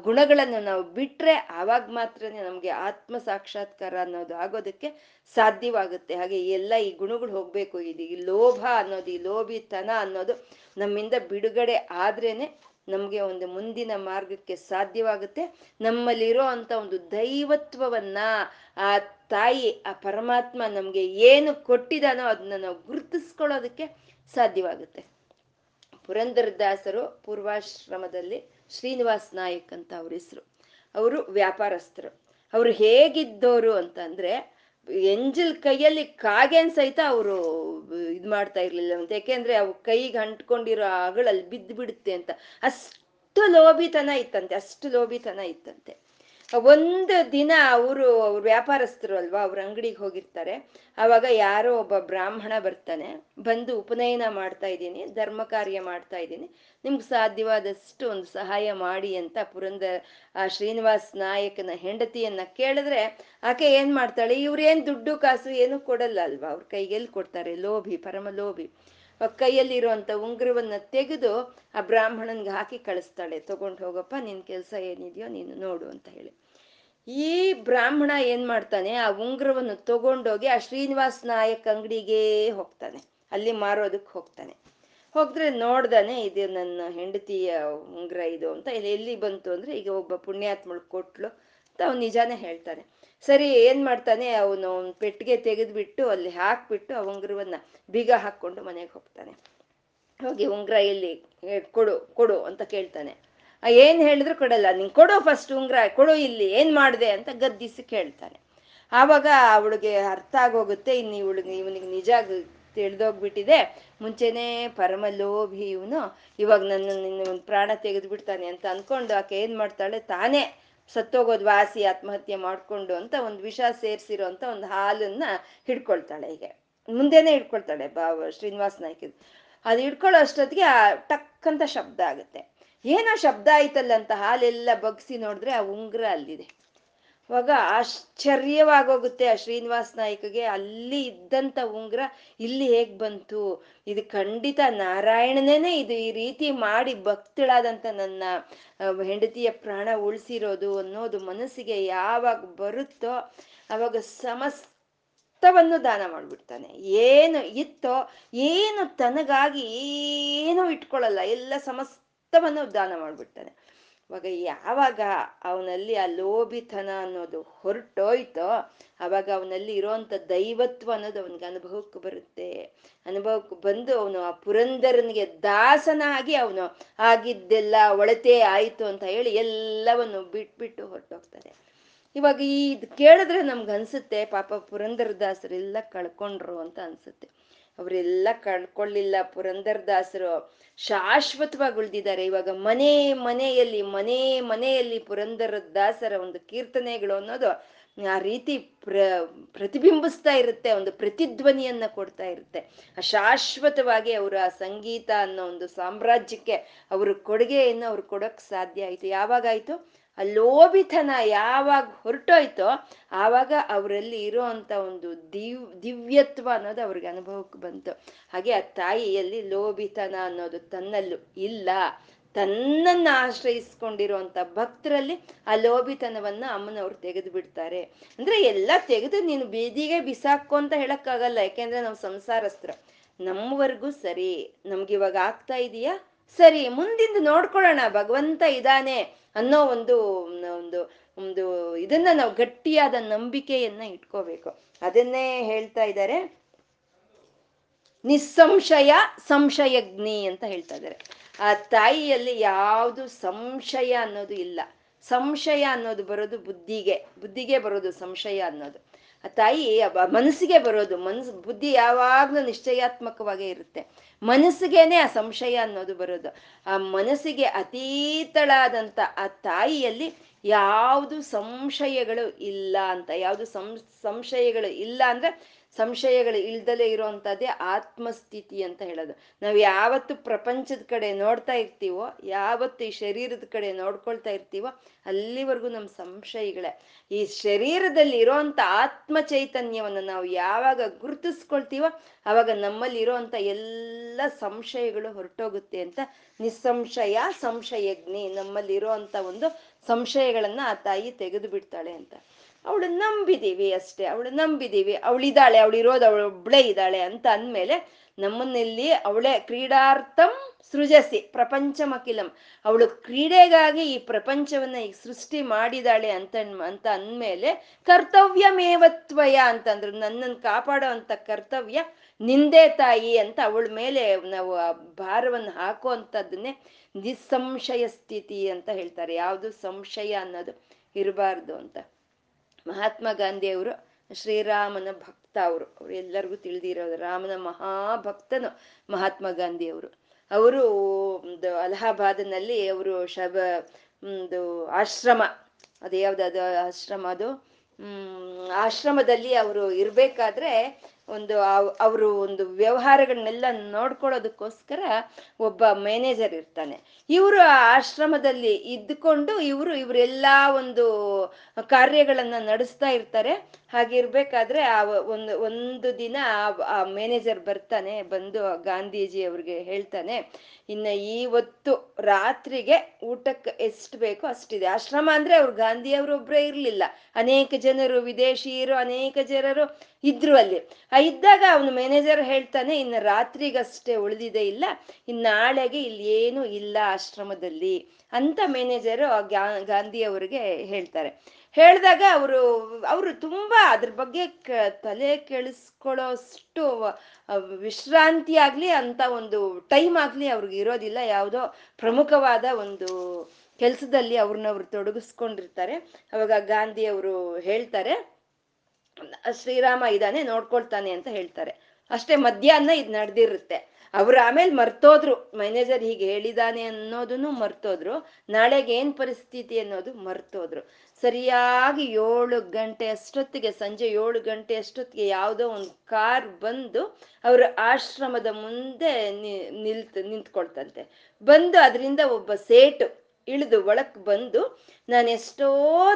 ಗುಣಗಳನ್ನು ನಾವು ಬಿಟ್ರೆ ಆವಾಗ ಮಾತ್ರನೇ ನಮಗೆ ಆತ್ಮ ಸಾಕ್ಷಾತ್ಕಾರ ಅನ್ನೋದು ಆಗೋದಕ್ಕೆ ಸಾಧ್ಯವಾಗುತ್ತೆ. ಹಾಗೆ ಎಲ್ಲ ಈ ಗುಣಗಳು ಹೋಗ್ಬೇಕು, ಇದು ಈ ಲೋಭ ಅನ್ನೋದು, ಈ ಲೋಭಿತನ ಅನ್ನೋದು ನಮ್ಮಿಂದ ಬಿಡುಗಡೆ ಆದ್ರೇನೆ ನಮಗೆ ಒಂದು ಮುಂದಿನ ಮಾರ್ಗಕ್ಕೆ ಸಾಧ್ಯವಾಗುತ್ತೆ. ನಮ್ಮಲ್ಲಿರೋ ಅಂತ ಒಂದು ದೈವತ್ವವನ್ನ, ಆ ತಾಯಿ ಆ ಪರಮಾತ್ಮ ನಮಗೆ ಏನು ಕೊಟ್ಟಿದಾನೋ ಅದನ್ನ ನಾವು ಗುರುತಿಸ್ಕೊಳ್ಳೋದಕ್ಕೆ ಸಾಧ್ಯವಾಗುತ್ತೆ. ಪುರಂದರದಾಸರು ಪೂರ್ವಾಶ್ರಮದಲ್ಲಿ ಶ್ರೀನಿವಾಸ್ ನಾಯಕ್ ಅಂತ ಅವ್ರ ಹೆಸರು. ಅವರು ವ್ಯಾಪಾರಸ್ಥರು. ಅವರು ಹೇಗಿದ್ದವರು ಅಂತಂದ್ರೆ ಎಂಜಲ್ ಕೈಯಲ್ಲಿ ಕಾಗೆನ್ ಸಹಿತ ಅವರು ಇದು ಮಾಡ್ತಾ ಇರ್ಲಿಲ್ಲ ಅಂತ. ಯಾಕೆಂದ್ರೆ ಅವು ಕೈಗೆ ಅಂಟ್ಕೊಂಡಿರೋ ಅಗಳಲ್ಲಿ ಬಿದ್ದು ಬಿಡುತ್ತೆ ಅಂತ. ಅಷ್ಟು ಲೋಭಿತನ ಇತ್ತಂತೆ, ಅಷ್ಟು ಲೋಭಿತನ ಇತ್ತಂತೆ. ಒಂದು ದಿನ ಅವರು, ಅವ್ರ ವ್ಯಾಪಾರಸ್ಥರು ಅಲ್ವಾ, ಅವ್ರ ಅಂಗಡಿಗೆ ಹೋಗಿರ್ತಾರೆ. ಆವಾಗ ಯಾರೋ ಒಬ್ಬ ಬ್ರಾಹ್ಮಣ ಬರ್ತಾನೆ. ಬಂದು ಉಪನಯನ ಮಾಡ್ತಾ ಇದ್ದೀನಿ, ಧರ್ಮ ಕಾರ್ಯ ಮಾಡ್ತಾ ಇದ್ದೀನಿ. ನಿಮ್ಗೆ ಸಾಧ್ಯವಾದಷ್ಟು ಒಂದು ಸಹಾಯ ಮಾಡಿ ಅಂತ ಪುರಂದ, ಆ ಶ್ರೀನಿವಾಸ್ ನಾಯಕನ ಹೆಂಡತಿಯನ್ನ ಕೇಳಿದ್ರೆ, ಆಕೆ ಏನ್ ಮಾಡ್ತಾಳೆ ಇವ್ರೇನ್ ದುಡ್ಡು, ಕಾಸು ಏನು ಕೊಡಲ್ಲ ಅಲ್ವಾ? ಅವ್ರ ಕೈಗೆಲ್ಲಿ ಕೊಡ್ತಾರೆ, ಲೋಭಿ, ಪರಮ ಲೋಭಿ. ಕೈಯಲ್ಲಿರುವಂತ ಉಂಗುರವನ್ನ ತೆಗೆದು ಆ ಬ್ರಾಹ್ಮಣನ್ಗೆ ಹಾಕಿ ಕಳಿಸ್ತಾಳೆ. ತಗೊಂಡು ಹೋಗಪ್ಪ, ನಿನ್ ಕೆಲಸ ಏನಿದೆಯೋ ನೀನು ನೋಡು ಅಂತ ಹೇಳಿ. ಈ ಬ್ರಾಹ್ಮಣ ಏನ್ ಮಾಡ್ತಾನೆ, ಆ ಉಂಗುರವನ್ನು ತಗೊಂಡೋಗಿ ಆ ಶ್ರೀನಿವಾಸ್ ನಾಯಕ್ ಅಂಗಡಿಗೆ ಹೋಗ್ತಾನೆ. ಅಲ್ಲಿ ಮಾರೋದಕ್ಕೆ ಹೋಗ್ತಾನೆ. ಹೋಗಿದ್ರೆ ನೋಡ್ದಾನೆ, ಇದು ನನ್ನ ಹೆಂಡತಿಯ ಉಂಗುರ ಇದು ಅಂತ. ಇಲ್ಲಿ ಎಲ್ಲಿ ಬಂತು ಅಂದ್ರೆ, ಈಗ ಒಬ್ಬ ಪುಣ್ಯಾತ್ಮಳು ಕೊಟ್ಲು ಅಂತ ಅವ್ನು ನಿಜಾನೇ ಹೇಳ್ತಾನೆ. ಸರಿ ಏನ್ ಮಾಡ್ತಾನೆ, ಅವನು ಪೆಟ್ಟಿಗೆ ತೆಗೆದ್ಬಿಟ್ಟು ಅಲ್ಲಿ ಹಾಕ್ಬಿಟ್ಟು ಆ ಉಂಗುರವನ್ನ ಬೀಗ ಹಾಕೊಂಡು ಮನೆಗೆ ಹೋಗ್ತಾನೆ. ಹೋಗಿ ಉಂಗ್ರ ಇಲ್ಲಿ ಕೊಡು ಕೊಡು ಅಂತ ಕೇಳ್ತಾನೆ. ಏನ್ ಹೇಳಿದ್ರು ಕೊಡಲ್ಲ ನಿಂಗೆ ಕೊಡು ಫಸ್ಟ್ ಉಂಗ್ರ, ಕೊಡು ಇಲ್ಲಿ, ಏನ್ ಮಾಡಿದೆ ಅಂತ ಗದ್ದಿಸಿ ಕೇಳ್ತಾನೆ. ಆವಾಗ ಅವಳಿಗೆ ಅರ್ಥ ಆಗೋಗುತ್ತೆ, ಇನ್ನು ಇವಳಿಗೆ, ಇವನಿಗೆ ನಿಜ ತಿಳಿದೋಗ್ಬಿಟ್ಟಿದೆ. ಮುಂಚೆನೇ ಪರಮ ಲೋಭಿ ಇವನು ಇವಾಗ ನನ್ನ, ನಿನ್ನ ಒಂದು ಪ್ರಾಣ ತೆಗೆದು ಬಿಡ್ತಾನೆ ಅಂತ ಅನ್ಕೊಂಡು ಆಕೆ ಏನ್ ಮಾಡ್ತಾಳೆ, ತಾನೇ ಸತ್ತೋಗೋದು ವಾಸಿ, ಆತ್ಮಹತ್ಯೆ ಮಾಡ್ಕೊಂಡು ಅಂತ ಒಂದು ವಿಷ ಸೇರಿಸಿರೋ ಅಂತ ಒಂದು ಹಾಲನ್ನ ಹಿಡ್ಕೊಳ್ತಾಳೆ ಹೀಗೆ. ಮುಂದೆನೆ ಹಿಡ್ಕೊಳ್ತಾಳೆ ಬಾ, ಶ್ರೀನಿವಾಸ್ ನಾಯ್ಕ. ಅದು ಹಿಡ್ಕೊಳ್ಳೋ ಅಷ್ಟೊತ್ತಿಗೆ ಆ ಟಕ್ ಅಂತ ಶಬ್ದ ಆಗುತ್ತೆ. ಏನೋ ಶಬ್ದ ಆಯ್ತಲ್ಲ ಅಂತ ಹಾಲೆಲ್ಲ ಬಗ್ಸಿ ನೋಡಿದ್ರೆ ಆ ಉಂಗುರ ಅಲ್ಲಿದೆ. ಅವಾಗ ಆಶ್ಚರ್ಯವಾಗೋಗುತ್ತೆ ಆ ಶ್ರೀನಿವಾಸ್ ನಾಯ್ಕಗೆ. ಅಲ್ಲಿ ಇದ್ದಂತ ಉಂಗ್ರ ಇಲ್ಲಿ ಹೇಗ್ ಬಂತು? ಇದು ಖಂಡಿತ ನಾರಾಯಣನೇನೆ ಇದು ಈ ರೀತಿ ಮಾಡಿ ಭಕ್ತಳಾದಂತ ನನ್ನ ಹೆಂಡತಿಯ ಪ್ರಾಣ ಉಳಿಸಿರೋದು ಅನ್ನೋದು ಮನಸ್ಸಿಗೆ ಯಾವಾಗ ಬರುತ್ತೋ ಅವಾಗ ಸಮಸ್ತವನ್ನು ದಾನ ಮಾಡಿಬಿಡ್ತಾನೆ. ಏನು ಇತ್ತೋ, ಏನು ತನಗಾಗಿ ಏನೂ ಇಟ್ಕೊಳ್ಳಲ್ಲ. ಎಲ್ಲ ಸಮಸ್ತವನ್ನು ದಾನ ಮಾಡ್ಬಿಡ್ತಾನೆ. ಅವಾಗ ಯಾವಾಗ ಅವನಲ್ಲಿ ಆ ಲೋಭಿತನ ಅನ್ನೋದು ಹೊರಟೋಯ್ತೋ, ಅವಾಗ ಅವನಲ್ಲಿ ಇರೋಂಥ ದೈವತ್ವ ಅನ್ನೋದು ಅವನಿಗೆ ಅನುಭವಕ್ಕೆ ಬರುತ್ತೆ. ಅನುಭವಕ್ಕೆ ಬಂದು ಅವನು ಆ ಪುರಂದರನಿಗೆ ದಾಸನಾಗಿ ಅವನು ಆಗಿದ್ದೆಲ್ಲ ಒಳತೆ ಆಯಿತು ಅಂತ ಹೇಳಿ ಎಲ್ಲವನ್ನು ಬಿಟ್ಬಿಟ್ಟು ಹೊರಟೋಗ್ತಾರೆ. ಇವಾಗ ಈ ಕೇಳಿದ್ರೆ ನಮ್ಗೆ ಅನ್ಸುತ್ತೆ, ಪಾಪ ಪುರಂದರದಾಸರೆಲ್ಲ ಕಳ್ಕೊಂಡ್ರು ಅಂತ ಅನ್ಸುತ್ತೆ. ಅವರೆಲ್ಲ ಕಳ್ಕೊಳ್ಳಿಲ್ಲ. ಪುರಂದರದಾಸರು ಶಾಶ್ವತವಾಗಿ ಉಳಿದಿದ್ದಾರೆ. ಇವಾಗ ಮನೆ, ಮನೆಯಲ್ಲಿ ಮನೆ, ಮನೆಯಲ್ಲಿ ಪುರಂದರ ದಾಸರ ಒಂದು ಕೀರ್ತನೆಗಳು ಅನ್ನೋದು ಆ ರೀತಿ ಪ್ರ, ಪ್ರತಿಬಿಂಬಿಸ್ತಾ ಇರುತ್ತೆ. ಒಂದು ಪ್ರತಿಧ್ವನಿಯನ್ನ ಕೊಡ್ತಾ ಇರುತ್ತೆ. ಆ ಶಾಶ್ವತವಾಗಿ ಅವರ ಸಂಗೀತ ಅನ್ನೋ ಒಂದು ಸಾಮ್ರಾಜ್ಯಕ್ಕೆ ಅವರು ಕೊಡುಗೆಯನ್ನು ಅವ್ರು ಕೊಡೋಕ್ ಸಾಧ್ಯ ಆಯ್ತು. ಯಾವಾಗಾಯ್ತು ಆ ಲೋಭಿತನ ಯಾವಾಗ ಹೊರಟೋಯ್ತೋ ಆವಾಗ ಅವರಲ್ಲಿ ಇರೋ ಅಂತ ಒಂದು ದಿವ್, ದಿವ್ಯತ್ವ ಅನ್ನೋದು ಅವ್ರಿಗೆ ಅನುಭವಕ್ಕೆ ಬಂತು. ಹಾಗೆ ಆ ತಾಯಿಯಲ್ಲಿ ಲೋಭಿತನ ಅನ್ನೋದು ತನ್ನಲ್ಲೂ ಇಲ್ಲ. ತನ್ನನ್ನು ಆಶ್ರಯಿಸ್ಕೊಂಡಿರುವಂಥ ಭಕ್ತರಲ್ಲಿ ಆ ಲೋಭಿತನವನ್ನ ಅಮ್ಮನವ್ರು ತೆಗೆದು ಬಿಡ್ತಾರೆ. ಅಂದ್ರೆ ಎಲ್ಲ ತೆಗೆದು ನೀನು ಬೀದಿಗೆ ಬಿಸಾಕು ಅಂತ ಹೇಳಕ್ಕಾಗಲ್ಲ. ಯಾಕೆಂದ್ರೆ ನಾವು ಸಂಸಾರಸ್ತ್ರ ನಮ್ಮವರೆಗೂ ಸರಿ. ನಮ್ಗೆ ಇವಾಗ ಆಗ್ತಾ ಇದೆಯಾ? ಸರಿ. ಮುಂದಿಂದ ನೋಡ್ಕೊಳ್ಳೋಣ. ಭಗವಂತ ಇದ್ದಾನೆ. ಅನ್ನೋ ಒಂದು ಒಂದು ಒಂದು ಇದನ್ನ ನಾವು ಗಟ್ಟಿಯಾದ ನಂಬಿಕೆಯನ್ನ ಇಟ್ಕೋಬೇಕು. ಅದನ್ನೇ ಹೇಳ್ತಾ ಇದ್ದಾರೆ. ನಿಸ್ಸಂಶಯ ಸಂಶಯಗ್ನಿ ಅಂತ ಹೇಳ್ತಾ ಇದ್ದಾರೆ. ಆ ತಾಯಿಯಲ್ಲಿ ಯಾವುದು ಸಂಶಯ ಅನ್ನೋದು ಇಲ್ಲ. ಸಂಶಯ ಅನ್ನೋದು ಬರೋದು ಬುದ್ಧಿಗೆ. ಬುದ್ಧಿಗೆ ಬರೋದು ಸಂಶಯ ಅನ್ನೋದು. ತಾಯಿ ಮನಸ್ಸಿಗೆ ಬರೋದು, ಮನಸ್ಸು, ಬುದ್ಧಿ ಯಾವಾಗ್ಲೂ ನಿಶ್ಚಯಾತ್ಮಕವಾಗೇ ಇರುತ್ತೆ. ಮನಸ್ಸಿಗೇನೆ ಆ ಸಂಶಯ ಅನ್ನೋದು ಬರೋದು. ಆ ಮನಸ್ಸಿಗೆ ಅತೀತಳಾದಂಥ ಆ ತಾಯಿಯಲ್ಲಿ ಯಾವುದು ಸಂಶಯಗಳು ಇಲ್ಲ ಅಂತ, ಯಾವುದು ಸಂಶಯಗಳು ಇಲ್ಲ ಅಂದ್ರೆ ಸಂಶಯಗಳು ಇಲ್ದಲೇ ಇರುವಂಥದ್ದೇ ಆತ್ಮಸ್ಥಿತಿ ಅಂತ ಹೇಳೋದು. ನಾವು ಯಾವತ್ತು ಪ್ರಪಂಚದ ಕಡೆ ನೋಡ್ತಾ ಇರ್ತೀವೋ, ಯಾವತ್ತು ಈ ಶರೀರದ ಕಡೆ ನೋಡ್ಕೊಳ್ತಾ ಇರ್ತೀವೋ, ಅಲ್ಲಿವರೆಗೂ ನಮ್ಮ ಸಂಶಯಗಳೇ. ಈ ಶರೀರದಲ್ಲಿ ಇರೋಂಥ ಆತ್ಮ ಚೈತನ್ಯವನ್ನು ನಾವು ಯಾವಾಗ ಗುರುತಿಸ್ಕೊಳ್ತೀವೋ ಆವಾಗ ನಮ್ಮಲ್ಲಿ ಇರೋಂಥ ಎಲ್ಲ ಸಂಶಯಗಳು ಹೊರಟೋಗುತ್ತೆ ಅಂತ ನಿಸ್ಸಂಶಯ ಸಂಶಯಜ್ಞಿ ನಮ್ಮಲ್ಲಿ ಇರೋಂಥ ಒಂದು ಸಂಶಯಗಳನ್ನ ಆ ತಾಯಿ ತೆಗೆದು ಬಿಡ್ತಾಳೆ ಅಂತ. ಅವಳು ನಂಬಿದೀವಿ ಅಷ್ಟೇ, ಅವಳು ನಂಬಿದೀವಿ. ಅವಳಿದ್ದಾಳೆ ಅವಳಿರೋದು ಅವಳು ಒಬ್ಳೆ ಇದ್ದಾಳೆ ಅಂತ ಅಂದಮೇಲೆ ನಮ್ಮನ್ನಲ್ಲಿ ಅವಳೇ ಕ್ರೀಡಾರ್ಥಂ ಸೃಜಸಿ, ಪ್ರಪಂಚಮಖಿಲಂ. ಅವಳು ಕ್ರೀಡೆಗಾಗಿ ಈ ಪ್ರಪಂಚವನ್ನ ಈಗ ಸೃಷ್ಟಿ ಮಾಡಿದಾಳೆ ಅಂತ ಅಂತ ಅಂದ್ಮೇಲೆ ಕರ್ತವ್ಯಮೇವತ್ವಯ ಅಂತಂದ್ರು ನನ್ನನ್ನು ಕಾಪಾಡೋ ಅಂತ ಕರ್ತವ್ಯ ನಿಂದೆ ತಾಯಿ ಅಂತ ಅವಳ ಮೇಲೆ ನಾವು ಭಾರವನ್ನು ಹಾಕೋ ಅಂಥದ್ದನ್ನೇ ನಿಸ್ಸಂಶಯ ಸ್ಥಿತಿ ಅಂತ ಹೇಳ್ತಾರೆ. ಯಾವುದು ಸಂಶಯ ಅನ್ನೋದು ಇರಬಾರ್ದು ಅಂತ. ಮಹಾತ್ಮ ಗಾಂಧಿಯವರು, ಶ್ರೀರಾಮನ ಭಕ್ತ ಅವರು, ಅವ್ರು ಎಲ್ಲರಿಗೂ ತಿಳಿದಿರೋದು ರಾಮನ ಮಹಾಭಕ್ತನು ಮಹಾತ್ಮ ಗಾಂಧಿ ಅವರು ಅವರು ಅಲಹಾಬಾದ್ನಲ್ಲಿ ಅವರು ಶಬ, ಒಂದು ಆಶ್ರಮ, ಅದು ಯಾವ್ದು ಆಶ್ರಮ ಅದು? ಹ್ಮ್, ಆಶ್ರಮದಲ್ಲಿ ಅವರು ಇರ್ಬೇಕಾದ್ರೆ ಒಂದು ಅವರು ಒಂದು ವ್ಯವಹಾರಗಳನ್ನೆಲ್ಲ ನೋಡ್ಕೊಳ್ಳೋದಕ್ಕೋಸ್ಕರ ಒಬ್ಬ ಮ್ಯಾನೇಜರ್ ಇರ್ತಾನೆ. ಇವರು ಆ ಆಶ್ರಮದಲ್ಲಿ ಇದ್ದುಕೊಂಡು ಇವರು, ಇವರೆಲ್ಲ ಒಂದು ಕಾರ್ಯಗಳನ್ನ ನಡೆಸ್ತಾ ಇರ್ತಾರೆ. ಹಾಗಿರ್ಬೇಕಾದ್ರೆ ಆ ಒಂದು ಒಂದು ದಿನ ಆ ಮ್ಯಾನೇಜರ್ ಬರ್ತಾನೆ, ಬಂದು ಗಾಂಧೀಜಿ ಅವ್ರಿಗೆ ಹೇಳ್ತಾನೆ, ಇನ್ನ ಇವತ್ತು ರಾತ್ರಿಗೆ ಊಟಕ್ಕೆ ಎಷ್ಟು ಬೇಕೋ ಅಷ್ಟಿದೆ. ಆಶ್ರಮ ಅಂದ್ರೆ ಅವ್ರು ಗಾಂಧಿ ಒಬ್ರೇ ಇರ್ಲಿಲ್ಲ. ಅನೇಕ ಜನರು, ವಿದೇಶಿಯರು, ಅನೇಕ ಜನರು ಇದ್ರು ಅಲ್ಲಿ. ಇದ್ದಾಗ ಅವನು ಮ್ಯಾನೇಜರ್ ಹೇಳ್ತಾನೆ, ಇನ್ನು ರಾತ್ರಿಗಷ್ಟೇ ಉಳಿದಿದೆ ಇಲ್ಲ, ಇನ್ ನಾಳೆಗೆ ಇಲ್ಲಿ ಏನು ಇಲ್ಲ ಆಶ್ರಮದಲ್ಲಿ ಅಂತ ಮ್ಯಾನೇಜರು ಗಾಂಧಿ ಅವರಿಗೆ ಹೇಳ್ತಾರೆ. ಹೇಳಿದಾಗ ಅವರು ಅವರು ತುಂಬಾ ಅದ್ರ ಬಗ್ಗೆ ತಲೆ ಕೆಳಿಸ್ಕೊಳ್ಳೋಷ್ಟು ವಿಶ್ರಾಂತಿ ಆಗ್ಲಿ ಅಂತ ಒಂದು ಟೈಮ್ ಆಗ್ಲಿ ಅವ್ರಿಗೆ ಇರೋದಿಲ್ಲ. ಯಾವುದೋ ಪ್ರಮುಖವಾದ ಒಂದು ಕೆಲಸದಲ್ಲಿ ಅವ್ರನ್ನ ಅವ್ರು ತೊಡಗಿಸ್ಕೊಂಡಿರ್ತಾರೆ. ಅವಾಗ ಗಾಂಧಿ ಅವರು ಹೇಳ್ತಾರೆ, ಶ್ರೀರಾಮ ಇದ್ದಾನೆ, ನೋಡ್ಕೊಳ್ತಾನೆ ಅಂತ ಹೇಳ್ತಾರೆ. ಅಷ್ಟೇ ಮಧ್ಯಾಹ್ನ ಇದು ನಡೆದಿರುತ್ತೆ. ಅವ್ರು ಆಮೇಲೆ ಮರ್ತೋದ್ರು. ಮ್ಯಾನೇಜರ್ ಹೀಗೆ ಹೇಳಿದಾನೆ ಅನ್ನೋದನ್ನು ಮರ್ತೋದ್ರು. ನಾಳೆಗೆ ಏನ್ ಪರಿಸ್ಥಿತಿ ಅನ್ನೋದು ಮರ್ತೋದ್ರು. ಸರಿಯಾಗಿ ಏಳು ಗಂಟೆ ಅಷ್ಟೊತ್ತಿಗೆ, ಸಂಜೆ ಏಳು ಗಂಟೆ ಅಷ್ಟೊತ್ತಿಗೆ ಯಾವುದೋ ಒಂದು ಕಾರ್ ಬಂದು ಅವರ ಆಶ್ರಮದ ಮುಂದೆ ನಿಲ್ತು, ನಿಂತ್ಕೊಳ್ತಂತೆ. ಬಂದು ಅದರಿಂದ ಒಬ್ಬ ಸೇಟು ಇಳಿದು ಒಳಕ್ ಬಂದು ನಾನು ಎಷ್ಟೋ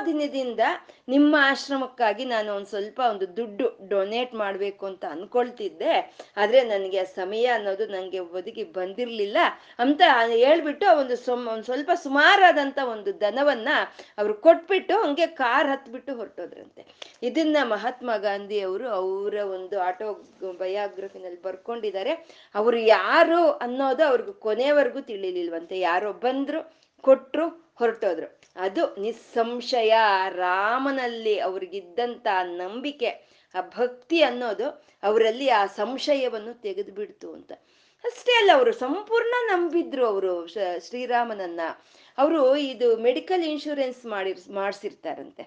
ದಿನದಿಂದ ನಿಮ್ಮ ಆಶ್ರಮಕ್ಕಾಗಿ ನಾನು ಒಂದು ಸ್ವಲ್ಪ ಒಂದು ದುಡ್ಡು ಡೊನೇಟ್ ಮಾಡಬೇಕು ಅಂತ ಅನ್ಕೊಳ್ತಿದ್ದೆ. ಆದರೆ ನನಗೆ ಆ ಸಮಯ ಅನ್ನೋದು ನನಗೆ ಒದಗಿ ಬಂದಿರಲಿಲ್ಲ ಅಂತ ಹೇಳ್ಬಿಟ್ಟು ಒಂದು ಸೊಮ್ ಒಂದು ಸ್ವಲ್ಪ ಸುಮಾರಾದಂಥ ಒಂದು ದನವನ್ನು ಅವರು ಕೊಟ್ಬಿಟ್ಟು ಹಂಗೆ ಕಾರ್ ಹತ್ಬಿಟ್ಟು ಹೊರಟೋದ್ರಂತೆ. ಇದನ್ನ ಮಹಾತ್ಮ ಗಾಂಧಿ ಅವರು ಅವರ ಒಂದು ಆಟೋ ಬಯೋಗ್ರಫಿನಲ್ಲಿ ಬರ್ಕೊಂಡಿದ್ದಾರೆ. ಅವರು ಯಾರು ಅನ್ನೋದು ಅವ್ರಿಗೆ ಕೊನೆವರೆಗೂ ತಿಳಿಲಿಲ್ವಂತೆ. ಯಾರೋ ಬಂದ್ರು ಕೊಟ್ರು ಹೊರಟೋದ್ರು. ಅದು ನಿಸ್ಸಂಶಯ ರಾಮನಲ್ಲಿ ಅವ್ರಿಗಿದ್ದಂತ ನಂಬಿಕೆ, ಆ ಭಕ್ತಿ ಅನ್ನೋದು ಅವರಲ್ಲಿ ಆ ಸಂಶಯವನ್ನು ತೆಗೆದು ಬಿಡ್ತು ಅಂತ. ಅಷ್ಟೇ ಅಲ್ಲ, ಅವರು ಸಂಪೂರ್ಣ ನಂಬಿದ್ರು ಅವರು ಶ್ರೀರಾಮನನ್ನ. ಅವರು ಇದು ಮೆಡಿಕಲ್ ಇನ್ಶೂರೆನ್ಸ್ ಮಾಡಿ ಮಾಡಿಸಿರ್ತಾರಂತೆ.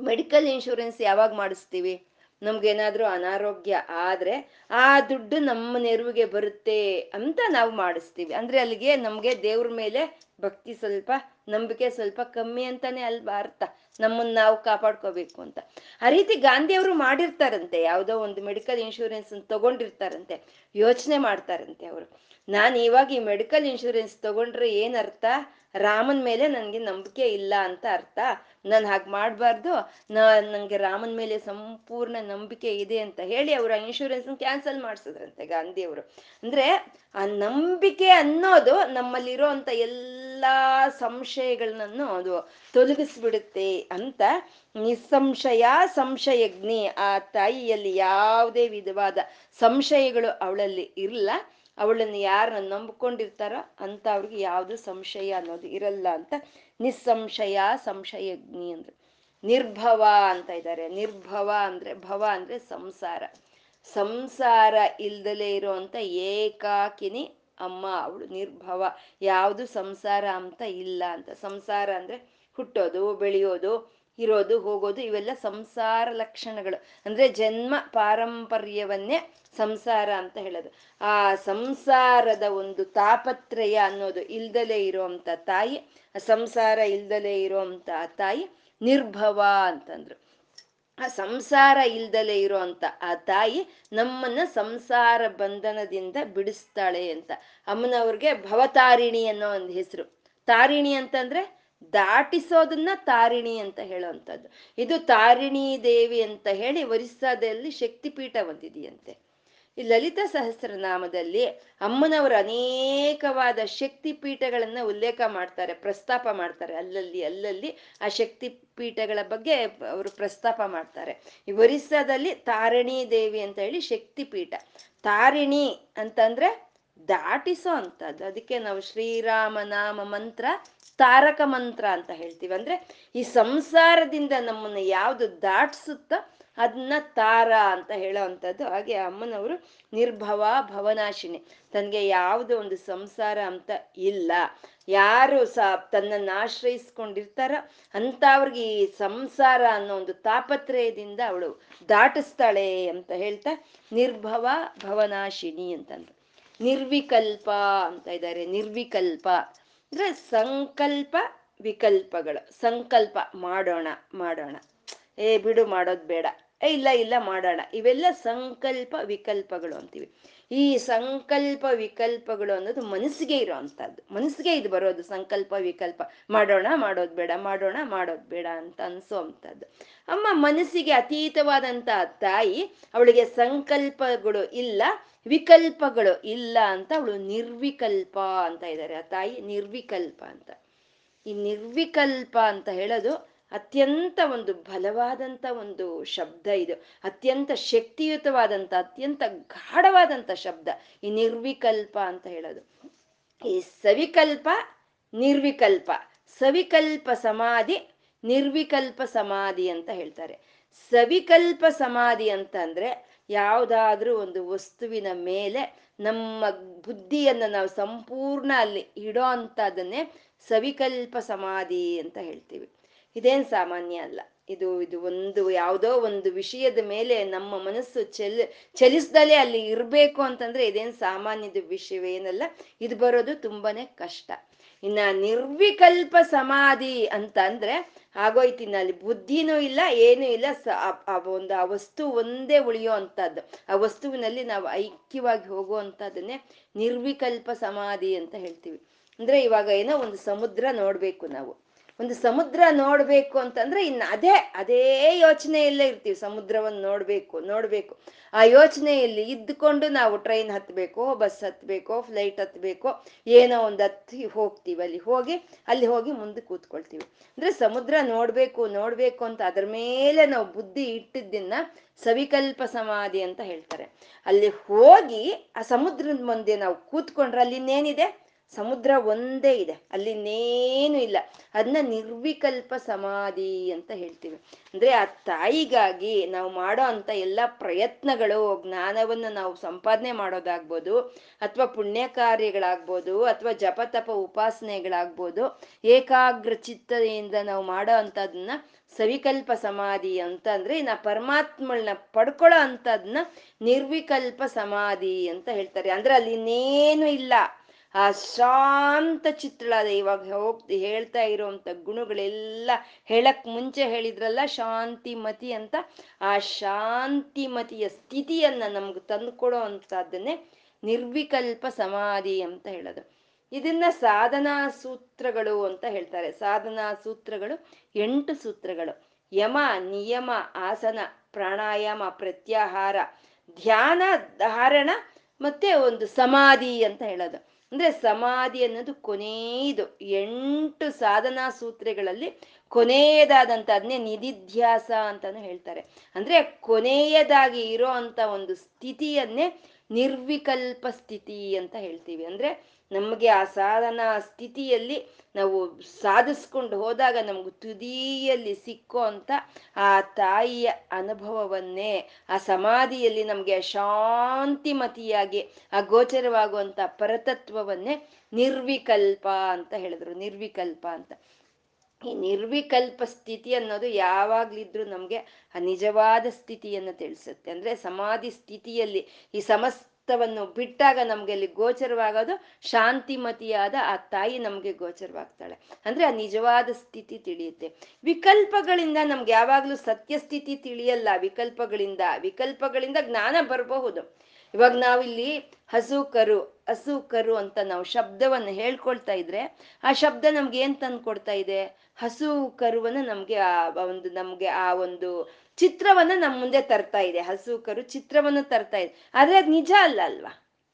ಮೆಡಿಕಲ್ ಇನ್ಶೂರೆನ್ಸ್ ಯಾವಾಗ ಮಾಡಿಸ್ತೀವಿ? ನಮ್ಗೇನಾದ್ರೂ ಅನಾರೋಗ್ಯ ಆದ್ರೆ ಆ ದುಡ್ಡು ನಮ್ಮ ನೆರವಿಗೆ ಬರುತ್ತೆ ಅಂತ ನಾವು ಮಾಡಿಸ್ತೀವಿ. ಅಂದ್ರೆ ಅಲ್ಲಿಗೆ ನಮ್ಗೆ ದೇವ್ರ ಮೇಲೆ ಭಕ್ತಿ ಸ್ವಲ್ಪ, ನಂಬಿಕೆ ಸ್ವಲ್ಪ ಕಮ್ಮಿ ಅಂತಾನೆ ಅಲ್ವಾ ಅರ್ಥ? ನಮ್ಮನ್ನ ನಾವು ಕಾಪಾಡ್ಕೋಬೇಕು ಅಂತ. ಆ ರೀತಿ ಗಾಂಧಿಯವರು ಮಾಡಿರ್ತಾರಂತೆ, ಯಾವುದೋ ಒಂದು ಮೆಡಿಕಲ್ ಇನ್ಶೂರೆನ್ಸ್ ತಗೊಂಡಿರ್ತಾರಂತೆ, ಯೋಚನೆ ಮಾಡ್ತಾರಂತೆ ಅವರು. ನಾನು ಇವಾಗ ಈ ಮೆಡಿಕಲ್ ಇನ್ಶೂರೆನ್ಸ್ ತಗೊಂಡ್ರೆ ಏನ್ ಅರ್ಥ? ರಾಮನ್ ಮೇಲೆ ನನಗೆ ನಂಬಿಕೆ ಇಲ್ಲ ಅಂತ ಅರ್ಥ. ನಾನು ಹಾಗೆ ಮಾಡಬಾರ್ದು. ನನಗೆ ರಾಮನ್ ಮೇಲೆ ಸಂಪೂರ್ಣ ನಂಬಿಕೆ ಇದೆ ಅಂತ ಹೇಳಿ ಅವರ ಇನ್ಶೂರೆನ್ಸ್ ಕ್ಯಾನ್ಸಲ್ ಮಾಡಿಸಿದ್ರಂತೆ ಗಾಂಧಿಯವರು. ಅಂದ್ರೆ ಆ ನಂಬಿಕೆ ಅನ್ನೋದು ನಮ್ಮಲ್ಲಿರೋ ಅಂತ ಎಲ್ಲಾ ಸಂಶಯಗಳನ್ನು ಅದು ತೊಲಗಿಸ್ಬಿಡುತ್ತೆ ಅಂತ ನಿಸ್ಸಂಶಯ ಸಂಶಯಜ್ಞಿ. ಆ ತಾಯಿಯಲ್ಲಿ ಯಾವುದೇ ವಿಧವಾದ ಸಂಶಯಗಳು ಅವಳಲ್ಲಿ ಇರಲ್ಲ ಅವಳನ್ನು ಯಾರನ್ನ ನಂಬ್ಕೊಂಡಿರ್ತಾರೋ ಅಂತ ಅವ್ರಿಗೆ ಯಾವುದು ಸಂಶಯ ಅನ್ನೋದು ಇರಲ್ಲ ಅಂತ ನಿಸ್ಸಂಶಯ ಸಂಶಯಜ್ಞಿ ಅಂದ್ರು. ನಿರ್ಭವ ಅಂತ ಇದ್ದಾರೆ ನಿರ್ಭವ ಅಂದ್ರೆ ಭವ ಅಂದ್ರೆ ಸಂಸಾರ. ಸಂಸಾರ ಇಲ್ದಲೇ ಇರುವಂತ ಏಕಾಕಿನಿ ಅಮ್ಮ ಅವಳು. ನಿರ್ಭವ. ಯಾವುದು ಸಂಸಾರ ಅಂತ ಇಲ್ಲ ಅಂತ. ಸಂಸಾರ ಅಂದ್ರೆ ಹುಟ್ಟೋದು, ಬೆಳೆಯೋದು ಇರೋದು, ಹೋಗೋದು, ಇವೆಲ್ಲ ಸಂಸಾರ ಲಕ್ಷಣಗಳು. ಅಂದ್ರೆ ಜನ್ಮ ಪಾರಂಪರ್ಯವನ್ನೇ ಸಂಸಾರ ಅಂತ ಹೇಳೋದು. ಆ ಸಂಸಾರದ ಒಂದು ತಾಪತ್ರಯ ಅನ್ನೋದು ಇಲ್ದಲೇ ಇರುವಂತ ತಾಯಿ ಸಂಸಾರ ಇಲ್ದಲೇ ಇರುವಂತ ತಾಯಿ ನಿರ್ಭವ ಅಂತಂದ್ರು. ಆ ಸಂಸಾರ ಇಲ್ದಲೇ ಇರುವಂತ ಆ ತಾಯಿ ನಮ್ಮನ್ನ ಸಂಸಾರ ಬಂಧನದಿಂದ ಬಿಡಿಸ್ತಾಳೆ ಅಂತ. ಅಮ್ಮನವ್ರಿಗೆ ಭವತಾರಿಣಿ ಅನ್ನೋ ಒಂದು ಹೆಸರು. ತಾರಿಣಿ ಅಂತಂದ್ರೆ ದಾಟಿಸೋದನ್ನ ತಾರಿಣಿ ಅಂತ ಹೇಳುವಂಥದ್ದು. ಇದು ತಾರಿಣಿ ದೇವಿ ಅಂತ ಹೇಳಿ ಒರಿಸ್ಸಾದಲ್ಲಿ ಶಕ್ತಿಪೀಠ ಹೊಂದಿದೆಯಂತೆ. ಈ ಲಲಿತಾ ಸಹಸ್ರನಾಮದಲ್ಲಿ ಅಮ್ಮನವರು ಅನೇಕವಾದ ಶಕ್ತಿ ಪೀಠಗಳನ್ನ ಉಲ್ಲೇಖ ಮಾಡ್ತಾರೆ, ಪ್ರಸ್ತಾಪ ಮಾಡ್ತಾರೆ. ಅಲ್ಲಲ್ಲಿ ಅಲ್ಲಲ್ಲಿ ಆ ಶಕ್ತಿ ಪೀಠಗಳ ಬಗ್ಗೆ ಅವರು ಪ್ರಸ್ತಾಪ ಮಾಡ್ತಾರೆ. ಈ ಒರಿಸ್ಸಾದಲ್ಲಿ ತಾರಿಣಿ ದೇವಿ ಅಂತ ಹೇಳಿ ಶಕ್ತಿ ಪೀಠ ತಾರಿಣಿ ಅಂತಂದ್ರೆ ದಾಟಿಸೋ ಅಂತದ್ದು ಅದಕ್ಕೆ ನಾವು ಶ್ರೀರಾಮ ನಾಮ ಮಂತ್ರ ತಾರಕ ಮಂತ್ರ ಅಂತ ಹೇಳ್ತೀವಿ. ಅಂದ್ರೆ ಈ ಸಂಸಾರದಿಂದ ನಮ್ಮನ್ನ ಯಾವುದು ದಾಟ್ಸುತ್ತ ಅದನ್ನ ತಾರ ಅಂತ ಹೇಳೋ ಅಂಥದ್ದು ಹಾಗೆ ಅಮ್ಮನವರು ನಿರ್ಭವ ಭವನಾಶಿನಿ. ತನಗೆ ಯಾವುದೋ ಒಂದು ಸಂಸಾರ ಅಂತ ಇಲ್ಲ. ಯಾರು ಸ ತನ್ನನ್ನು ಆಶ್ರಯಿಸ್ಕೊಂಡಿರ್ತಾರ ಅಂಥವ್ರಿಗೆ ಈ ಸಂಸಾರ ಅನ್ನೋ ಒಂದು ತಾಪತ್ರಯದಿಂದ ಅವಳು ದಾಟಿಸ್ತಾಳೆ ಅಂತ ಹೇಳ್ತಾ ನಿರ್ಭವ ಭವನಾಶಿನಿ ಅಂತಂದು ನಿರ್ವಿಕಲ್ಪ ಅಂತ ಇದ್ದಾರೆ. ನಿರ್ವಿಕಲ್ಪ. ಅಂದ್ರೆ ಸಂಕಲ್ಪ ವಿಕಲ್ಪಗಳು. ಸಂಕಲ್ಪ ಮಾಡೋಣ ಮಾಡೋಣ. ಏ, ಬಿಡು, ಮಾಡೋದ್ ಬೇಡ. ಏ, ಇಲ್ಲ ಇಲ್ಲ, ಮಾಡೋಣ. ಇವೆಲ್ಲ ಸಂಕಲ್ಪ ವಿಕಲ್ಪಗಳು ಅಂತೀವಿ. ಈ ಸಂಕಲ್ಪ ವಿಕಲ್ಪಗಳು ಅನ್ನೋದು ಮನಸ್ಸಿಗೆ ಇರೋವಂಥದ್ದು ಮನಸ್ಸಿಗೆ ಇದು ಬರೋದು ಸಂಕಲ್ಪ ವಿಕಲ್ಪ. ಮಾಡೋಣ, ಮಾಡೋದು ಬೇಡ, ಮಾಡೋಣ, ಮಾಡೋದು ಬೇಡ ಅಂತ ಅನ್ಸೋ ಅಂಥದ್ದು. ಅಮ್ಮ ಮನಸ್ಸಿಗೆ ಅತೀತವಾದಂತಹ ತಾಯಿ ಅವಳಿಗೆ ಸಂಕಲ್ಪಗಳು ಇಲ್ಲ. ವಿಕಲ್ಪಗಳು ಇಲ್ಲ ಅಂತ ಅವಳು ನಿರ್ವಿಕಲ್ಪ ಅಂತ ಇದ್ದಾರೆ. ಆ ತಾಯಿ ನಿರ್ವಿಕಲ್ಪ ಅಂತ. ಈ ನಿರ್ವಿಕಲ್ಪ ಅಂತ ಹೇಳೋದು ಅತ್ಯಂತ ಒಂದು ಬಲವಾದಂಥ ಒಂದು ಶಬ್ದ ಇದು. ಅತ್ಯಂತ ಶಕ್ತಿಯುತವಾದಂಥ ಅತ್ಯಂತ ಗಾಢವಾದಂಥ ಶಬ್ದ ಈ ನಿರ್ವಿಕಲ್ಪ ಅಂತ ಹೇಳೋದು. ಈ ಸವಿಕಲ್ಪ, ನಿರ್ವಿಕಲ್ಪ. ಸವಿಕಲ್ಪ ಸಮಾಧಿ, ನಿರ್ವಿಕಲ್ಪ ಸಮಾಧಿ ಅಂತ ಹೇಳ್ತಾರೆ. ಸವಿಕಲ್ಪ ಸಮಾಧಿ ಅಂತ ಅಂದ್ರೆ ಯಾವುದಾದ್ರೂ ಒಂದು ವಸ್ತುವಿನ ಮೇಲೆ ನಮ್ಮ ಬುದ್ಧಿಯನ್ನು ನಾವು ಸಂಪೂರ್ಣ ಅಲ್ಲಿ ಇಡೋ ಅಂಥದ್ದನ್ನೇ ಸವಿಕಲ್ಪ ಸಮಾಧಿ ಅಂತ ಹೇಳ್ತೀವಿ. ಇದೇನು ಸಾಮಾನ್ಯ ಅಲ್ಲ. ಇದು ಇದು ಒಂದು ಯಾವುದೋ ಒಂದು ವಿಷಯದ ಮೇಲೆ ನಮ್ಮ ಮನಸ್ಸು ಚೆಲ್, ಚಲಿಸ್ದಲೇ ಅಲ್ಲಿ ಇರಬೇಕು ಅಂತಂದ್ರೆ ಇದೇನು ಸಾಮಾನ್ಯದ ವಿಷಯವೇನಲ್ಲ ಇದು ಬರೋದು ತುಂಬಾನೇ ಕಷ್ಟ. ಇನ್ನ ನಿರ್ವಿಕಲ್ಪ ಸಮಾಧಿ ಅಂತ ಅಂದ್ರೆ ಆಗೋಯ್ತಿನ ಅಲ್ಲಿ ಬುದ್ಧಿನೂ ಇಲ್ಲ, ಏನೂ ಇಲ್ಲ ಆ ಒಂದು, ಆ ವಸ್ತು ಒಂದೇ ಉಳಿಯೋ ಅಂಥದ್ದು. ಆ ವಸ್ತುವಿನಲ್ಲಿ ನಾವು ಐಕ್ಯವಾಗಿ ಹೋಗುವಂಥದ್ದನ್ನೇ ನಿರ್ವಿಕಲ್ಪ ಸಮಾಧಿ ಅಂತ ಹೇಳ್ತೀವಿ. ಅಂದ್ರೆ ಇವಾಗ ಏನೋ ಒಂದು ಸಮುದ್ರ ನೋಡ್ಬೇಕು ನಾವು. ಒಂದು ಸಮುದ್ರ ನೋಡ್ಬೇಕು ಅಂತಂದ್ರೆ ಇನ್ನು ಅದೇ ಅದೇ ಯೋಚನೆಯಲ್ಲೇ ಇರ್ತೀವಿ, ಸಮುದ್ರವನ್ನು ನೋಡ್ಬೇಕು ನೋಡ್ಬೇಕು. ಆ ಯೋಚನೆಯಲ್ಲಿ ಇದ್ದುಕೊಂಡು ನಾವು ಟ್ರೈನ್ ಹತ್ಬೇಕೋ ಬಸ್ ಹತ್ಬೇಕೋ ಫ್ಲೈಟ್ ಹತ್ಬೇಕೋ, ಏನೋ ಒಂದು ಹತ್ತಿ ಹೋಗ್ತೀವಿ. ಅಲ್ಲಿ ಹೋಗಿ ಅಲ್ಲಿ ಹೋಗಿ ಮುಂದೆ ಕೂತ್ಕೊಳ್ತೀವಿ. ಅಂದ್ರೆ ಸಮುದ್ರ ನೋಡ್ಬೇಕು ನೋಡ್ಬೇಕು ಅಂತ ಅದ್ರ ಮೇಲೆ ನಾವು ಬುದ್ಧಿ ಇಟ್ಟಿದ್ದನ್ನ ಸವಿಕಲ್ಪ ಸಮಾಧಿ ಅಂತ ಹೇಳ್ತಾರೆ. ಅಲ್ಲಿ ಹೋಗಿ ಆ ಸಮುದ್ರದ ಮುಂದೆ ನಾವು ಕೂತ್ಕೊಂಡ್ರೆ ಅಲ್ಲಿ ಇನ್ನೇನಿದೆ ಸಮುದ್ರ ಒಂದೇ ಇದೆ ಅಲ್ಲಿ ಇನ್ನೇನು ಇಲ್ಲ. ಅದನ್ನ ನಿರ್ವಿಕಲ್ಪ ಸಮಾಧಿ ಅಂತ ಹೇಳ್ತೀವಿ. ಅಂದ್ರೆ ಆ ತಾಯಿಗಾಗಿ ನಾವು ಮಾಡೋ ಅಂತ ಎಲ್ಲ ಪ್ರಯತ್ನಗಳು, ಜ್ಞಾನವನ್ನು ನಾವು ಸಂಪಾದನೆ ಮಾಡೋದಾಗ್ಬೋದು, ಅಥವಾ ಪುಣ್ಯ ಕಾರ್ಯಗಳಾಗ್ಬೋದು ಅಥವಾ ಜಪತಪ ಉಪಾಸನೆಗಳಾಗ್ಬೋದು ಏಕಾಗ್ರ ಚಿತ್ತದಿಂದ ನಾವು ಮಾಡೋ ಅಂಥದನ್ನ ಸವಿಕಲ್ಪ ಸಮಾಧಿ ಅಂತ ಅಂದ್ರೆ ನಾ ಪರಮಾತ್ಮಳನ್ನ ಪಡ್ಕೊಳ್ಳೋ ಅಂತದನ್ನ ನಿರ್ವಿಕಲ್ಪ ಸಮಾಧಿ ಅಂತ ಹೇಳ್ತಾರೆ. ಅಂದ್ರೆ ಅಲ್ಲಿ ಇನ್ನೇನು ಇಲ್ಲ. ಆ ಶಾಂತ ಚಿತ್ರಳಾದ ಇವಾಗ ಹೋಗ್ ಹೇಳ್ತಾ ಇರುವಂತ ಗುಣಗಳೆಲ್ಲ ಹೇಳಕ್ ಮುಂಚೆ ಹೇಳಿದ್ರಲ್ಲ, ಶಾಂತಿಮತಿ ಅಂತ. ಆ ಶಾಂತಿಮತಿಯ ಸ್ಥಿತಿಯನ್ನ ನಮ್ಗೆ ತಂದುಕೊಡೋ ಅಂತದನ್ನೇ ನಿರ್ವಿಕಲ್ಪ ಸಮಾಧಿ ಅಂತ ಹೇಳೋದು. ಇದನ್ನ ಸಾಧನಾ ಸೂತ್ರಗಳು ಅಂತ ಹೇಳ್ತಾರೆ. ಸಾಧನಾ ಸೂತ್ರಗಳು ಎಂಟು ಸೂತ್ರಗಳು. ಯಮ, ನಿಯಮ, ಆಸನ, ಪ್ರಾಣಾಯಾಮ, ಪ್ರತ್ಯಾಹಾರ, ಧ್ಯಾನ, ಧಾರಣ ಮತ್ತೆ ಒಂದು ಸಮಾಧಿ ಅಂತ ಹೇಳೋದು. ಅಂದ್ರೆ ಸಮಾಧಿ ಅನ್ನೋದು ಕೊನೆಯದು ಎಂಟು ಸಾಧನಾ ಸೂತ್ರಗಳಲ್ಲಿ ಕೊನೆಯದಾದಂತ ಅದನ್ನೇ ನಿಧಿಧ್ಯಾಸ ಅಂತಾನು ಹೇಳ್ತಾರೆ. ಅಂದ್ರೆ ಕೊನೆಯದಾಗಿ ಇರೋ ಅಂತ ಒಂದು ಸ್ಥಿತಿಯನ್ನೇ ನಿರ್ವಿಕಲ್ಪ ಸ್ಥಿತಿ ಅಂತ ಹೇಳ್ತೀವಿ. ಅಂದ್ರೆ ನಮಗೆ ಆ ಸಾಧನಾ ಸ್ಥಿತಿಯಲ್ಲಿ ನಾವು ಸಾಧಿಸ್ಕೊಂಡು ಹೋದಾಗ ನಮ್ಗೆ ತುದಿಯಲ್ಲಿ ಸಿಕ್ಕೋ ಅಂತ ಆ ತಾಯಿಯ ಅನುಭವವನ್ನೇ, ಆ ಸಮಾಧಿಯಲ್ಲಿ ನಮಗೆ ಶಾಂತಿಮತಿಯಾಗಿ, ಆ ಗೋಚರವಾಗುವಂಥ ಪರತತ್ವವನ್ನೇ ನಿರ್ವಿಕಲ್ಪ ಅಂತ ಹೇಳಿದ್ರು, ನಿರ್ವಿಕಲ್ಪ ಅಂತ. ಈ ನಿರ್ವಿಕಲ್ಪ ಸ್ಥಿತಿ ಅನ್ನೋದು ಯಾವಾಗ್ಲಿದ್ರು ನಮಗೆ ಆ ನಿಜವಾದ ಸ್ಥಿತಿಯನ್ನು ತಿಳಿಸುತ್ತೆ. ಅಂದ್ರೆ ಸಮಾಧಿ ಸ್ಥಿತಿಯಲ್ಲಿ ಈ ಸಮಸ್ತವನ್ನು ಬಿಟ್ಟಾಗ ನಮ್ಗೆ ಅಲ್ಲಿ ಗೋಚರವಾಗೋದು, ಶಾಂತಿಮತಿಯಾದ ಆ ತಾಯಿ ನಮ್ಗೆ ಗೋಚರವಾಗ್ತಾಳೆ. ಅಂದ್ರೆ ಆ ನಿಜವಾದ ಸ್ಥಿತಿ ತಿಳಿಯುತ್ತೆ. ವಿಕಲ್ಪಗಳಿಂದ ನಮ್ಗೆ ಯಾವಾಗ್ಲೂ ಸತ್ಯ ಸ್ಥಿತಿ ತಿಳಿಯಲ್ಲ. ವಿಕಲ್ಪಗಳಿಂದ ವಿಕಲ್ಪಗಳಿಂದ ಜ್ಞಾನ ಬರಬಹುದು. ಇವಾಗ ನಾವಿಲ್ಲಿ ಹಸು ಕರು ಹಸು ಕರು ಅಂತ ನಾವು ಶಬ್ದವನ್ನು ಹೇಳ್ಕೊಳ್ತಾ ಇದ್ರೆ, ಆ ಶಬ್ದ ನಮ್ಗೆ ಏನ್ ತಂದು ಕೊಡ್ತಾ ಇದೆ? ಹಸು ಕರುವನ್ನು ನಮ್ಗೆ ಆ ಒಂದು ನಮ್ಗೆ ಆ ಒಂದು ಚಿತ್ರವನ್ನ ನಮ್ಮ ಮುಂದೆ ತರ್ತಾ ಇದೆ. ಹಸು ಕರು ಚಿತ್ರವನ್ನು ತರ್ತಾ ಇದೆ. ಆದ್ರೆ ಅದ್ ನಿಜ ಅಲ್ಲ ಅಲ್ವಾ?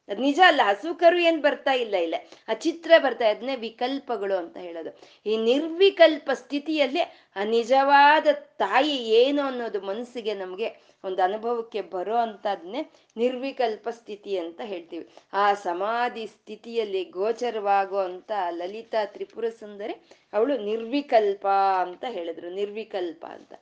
ಅದ್ ನಿಜ ಅಲ್ಲ. ಹಸು ಕರು ಏನ್ ಬರ್ತಾ ಇಲ್ಲ ಇಲ್ಲ? ಆ ಚಿತ್ರ ಬರ್ತಾ ಅದನ್ನೇ ವಿಕಲ್ಪಗಳು ಅಂತ ಹೇಳೋದು. ಈ ನಿರ್ವಿಕಲ್ಪ ಸ್ಥಿತಿಯಲ್ಲಿ ಆ ನಿಜವಾದ ತಾಯಿ ಏನು ಅನ್ನೋದು ಮನಸ್ಸಿಗೆ ನಮ್ಗೆ ಒಂದು ಅನುಭವಕ್ಕೆ ಬರೋ ಅಂಥದ್ನೇ ನಿರ್ವಿಕಲ್ಪ ಸ್ಥಿತಿ ಅಂತ ಹೇಳ್ತೀವಿ. ಆ ಸಮಾಧಿ ಸ್ಥಿತಿಯಲ್ಲಿ ಗೋಚರವಾಗೋ ಅಂತ ಲಲಿತಾ ತ್ರಿಪುರ ಸುಂದರಿ ಅವಳು ನಿರ್ವಿಕಲ್ಪ ಅಂತ ಹೇಳಿದ್ರು. ನಿರ್ವಿಕಲ್ಪ ಅಂತ.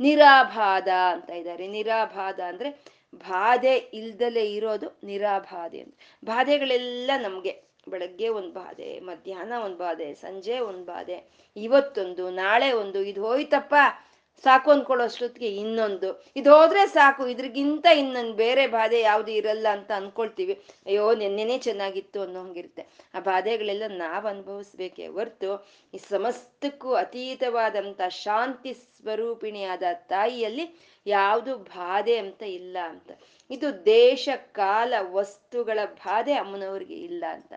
ನಿರಾಬಾಧ ಅಂತ ಇದ್ದಾರೆ. ನಿರಾಭಾದ ಅಂದ್ರೆ ಬಾಧೆ ಇಲ್ದಲೆ ಇರೋದು ನಿರಾಬಾಧೆ ಅಂತ. ಬಾಧೆಗಳೆಲ್ಲ ನಮ್ಗೆ ಬೆಳಗ್ಗೆ ಒಂದು ಬಾಧೆ, ಮಧ್ಯಾಹ್ನ ಒಂದು ಬಾಧೆ, ಸಂಜೆ ಒಂದು ಬಾಧೆ, ಇವತ್ತೊಂದು, ನಾಳೆ ಒಂದು, ಇದು ಹೋಯ್ತಪ್ಪ ಸಾಕು ಅನ್ಕೊಳ್ಳೋಷ್ಟೊತ್ತಿಗೆ ಇನ್ನೊಂದು. ಇದು ಹೋದ್ರೆ ಸಾಕು, ಇದ್ರಗಿಂತ ಇನ್ನೊಂದು ಬೇರೆ ಬಾಧೆ ಯಾವುದು ಇರಲ್ಲ ಅಂತ ಅನ್ಕೊಳ್ತೀವಿ. ಅಯ್ಯೋ, ನೆನ್ನೆನೇ ಚೆನ್ನಾಗಿತ್ತು ಅನ್ನೋ ಹಂಗಿರುತ್ತೆ. ಆ ಬಾಧೆಗಳೆಲ್ಲ ನಾವು ಅನುಭವಿಸ್ಬೇಕೇ ಹೊರ್ತು ಈ ಸಮಸ್ತಕ್ಕೂ ಅತೀತವಾದಂಥ ಶಾಂತಿ ಸ್ವರೂಪಿಣಿಯಾದ ತಾಯಿಯಲ್ಲಿ ಯಾವುದು ಬಾಧೆ ಅಂತ ಇಲ್ಲ ಅಂತ. ಇದು ದೇಶ ಕಾಲ ವಸ್ತುಗಳ ಬಾಧೆ ಅಮ್ಮನವ್ರಿಗೆ ಇಲ್ಲ ಅಂತ.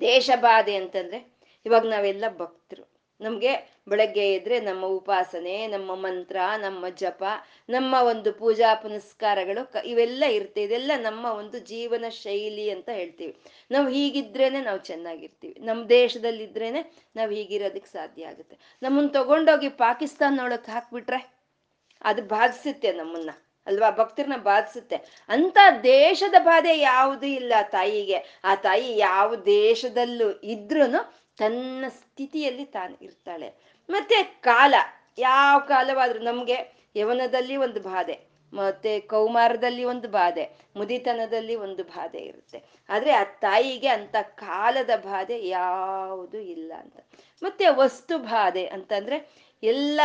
ದೇಶ ಬಾಧೆ ಅಂತಂದ್ರೆ ಇವಾಗ ನಾವೆಲ್ಲ ಭಕ್ತರು. ನಮ್ಗೆ ಬೆಳಗ್ಗೆ ಇದ್ರೆ ನಮ್ಮ ಉಪಾಸನೆ, ನಮ್ಮ ಮಂತ್ರ, ನಮ್ಮ ಜಪ, ನಮ್ಮ ಒಂದು ಪೂಜಾ ಪುನಸ್ಕಾರಗಳು ಇವೆಲ್ಲ ಇರುತ್ತೆ. ಇದೆಲ್ಲ ನಮ್ಮ ಒಂದು ಜೀವನ ಶೈಲಿ ಅಂತ ಹೇಳ್ತೀವಿ. ನಾವು ಹೀಗಿದ್ರೇನೆ ನಾವು ಚೆನ್ನಾಗಿರ್ತೀವಿ. ನಮ್ಮ ದೇಶದಲ್ಲಿದ್ರೇನೆ ನಾವು ಹೀಗಿರೋದಕ್ಕೆ ಸಾಧ್ಯ ಆಗುತ್ತೆ. ನಮ್ಮನ್ನ ತಗೊಂಡೋಗಿ ಪಾಕಿಸ್ತಾನೊಳಗೆ ಹಾಕ್ಬಿಟ್ರೆ ಅದು ಬಾಧಿಸುತ್ತೆ ನಮ್ಮನ್ನ. ಅಲ್ವಾ? ಭಕ್ತರನ್ನ ಬಾಧಿಸುತ್ತೆ. ಅಂತ ದೇಶದ ಬಾಧೆ ಯಾವುದು ಇಲ್ಲ ತಾಯಿಗೆ. ಆ ತಾಯಿ ಯಾವ ದೇಶದಲ್ಲೂ ಇದ್ರೂ ತನ್ನ ಸ್ಥಿತಿಯಲ್ಲಿ ತಾನು ಇರ್ತಾಳೆ. ಮತ್ತೆ ಕಾಲ. ಯಾವ ಕಾಲವಾದ್ರೂ ನಮ್ಗೆ ಯವನದಲ್ಲಿ ಒಂದು ಬಾಧೆ, ಮತ್ತೆ ಕೌಮಾರದಲ್ಲಿ ಒಂದು ಬಾಧೆ, ಮುದಿತನದಲ್ಲಿ ಒಂದು ಬಾಧೆ ಇರುತ್ತೆ. ಆದ್ರೆ ಆ ತಾಯಿಗೆ ಅಂತ ಕಾಲದ ಬಾಧೆ ಯಾವುದು ಇಲ್ಲ ಅಂತ. ಮತ್ತೆ ವಸ್ತು ಬಾಧೆ ಅಂತಂದ್ರೆ ಎಲ್ಲ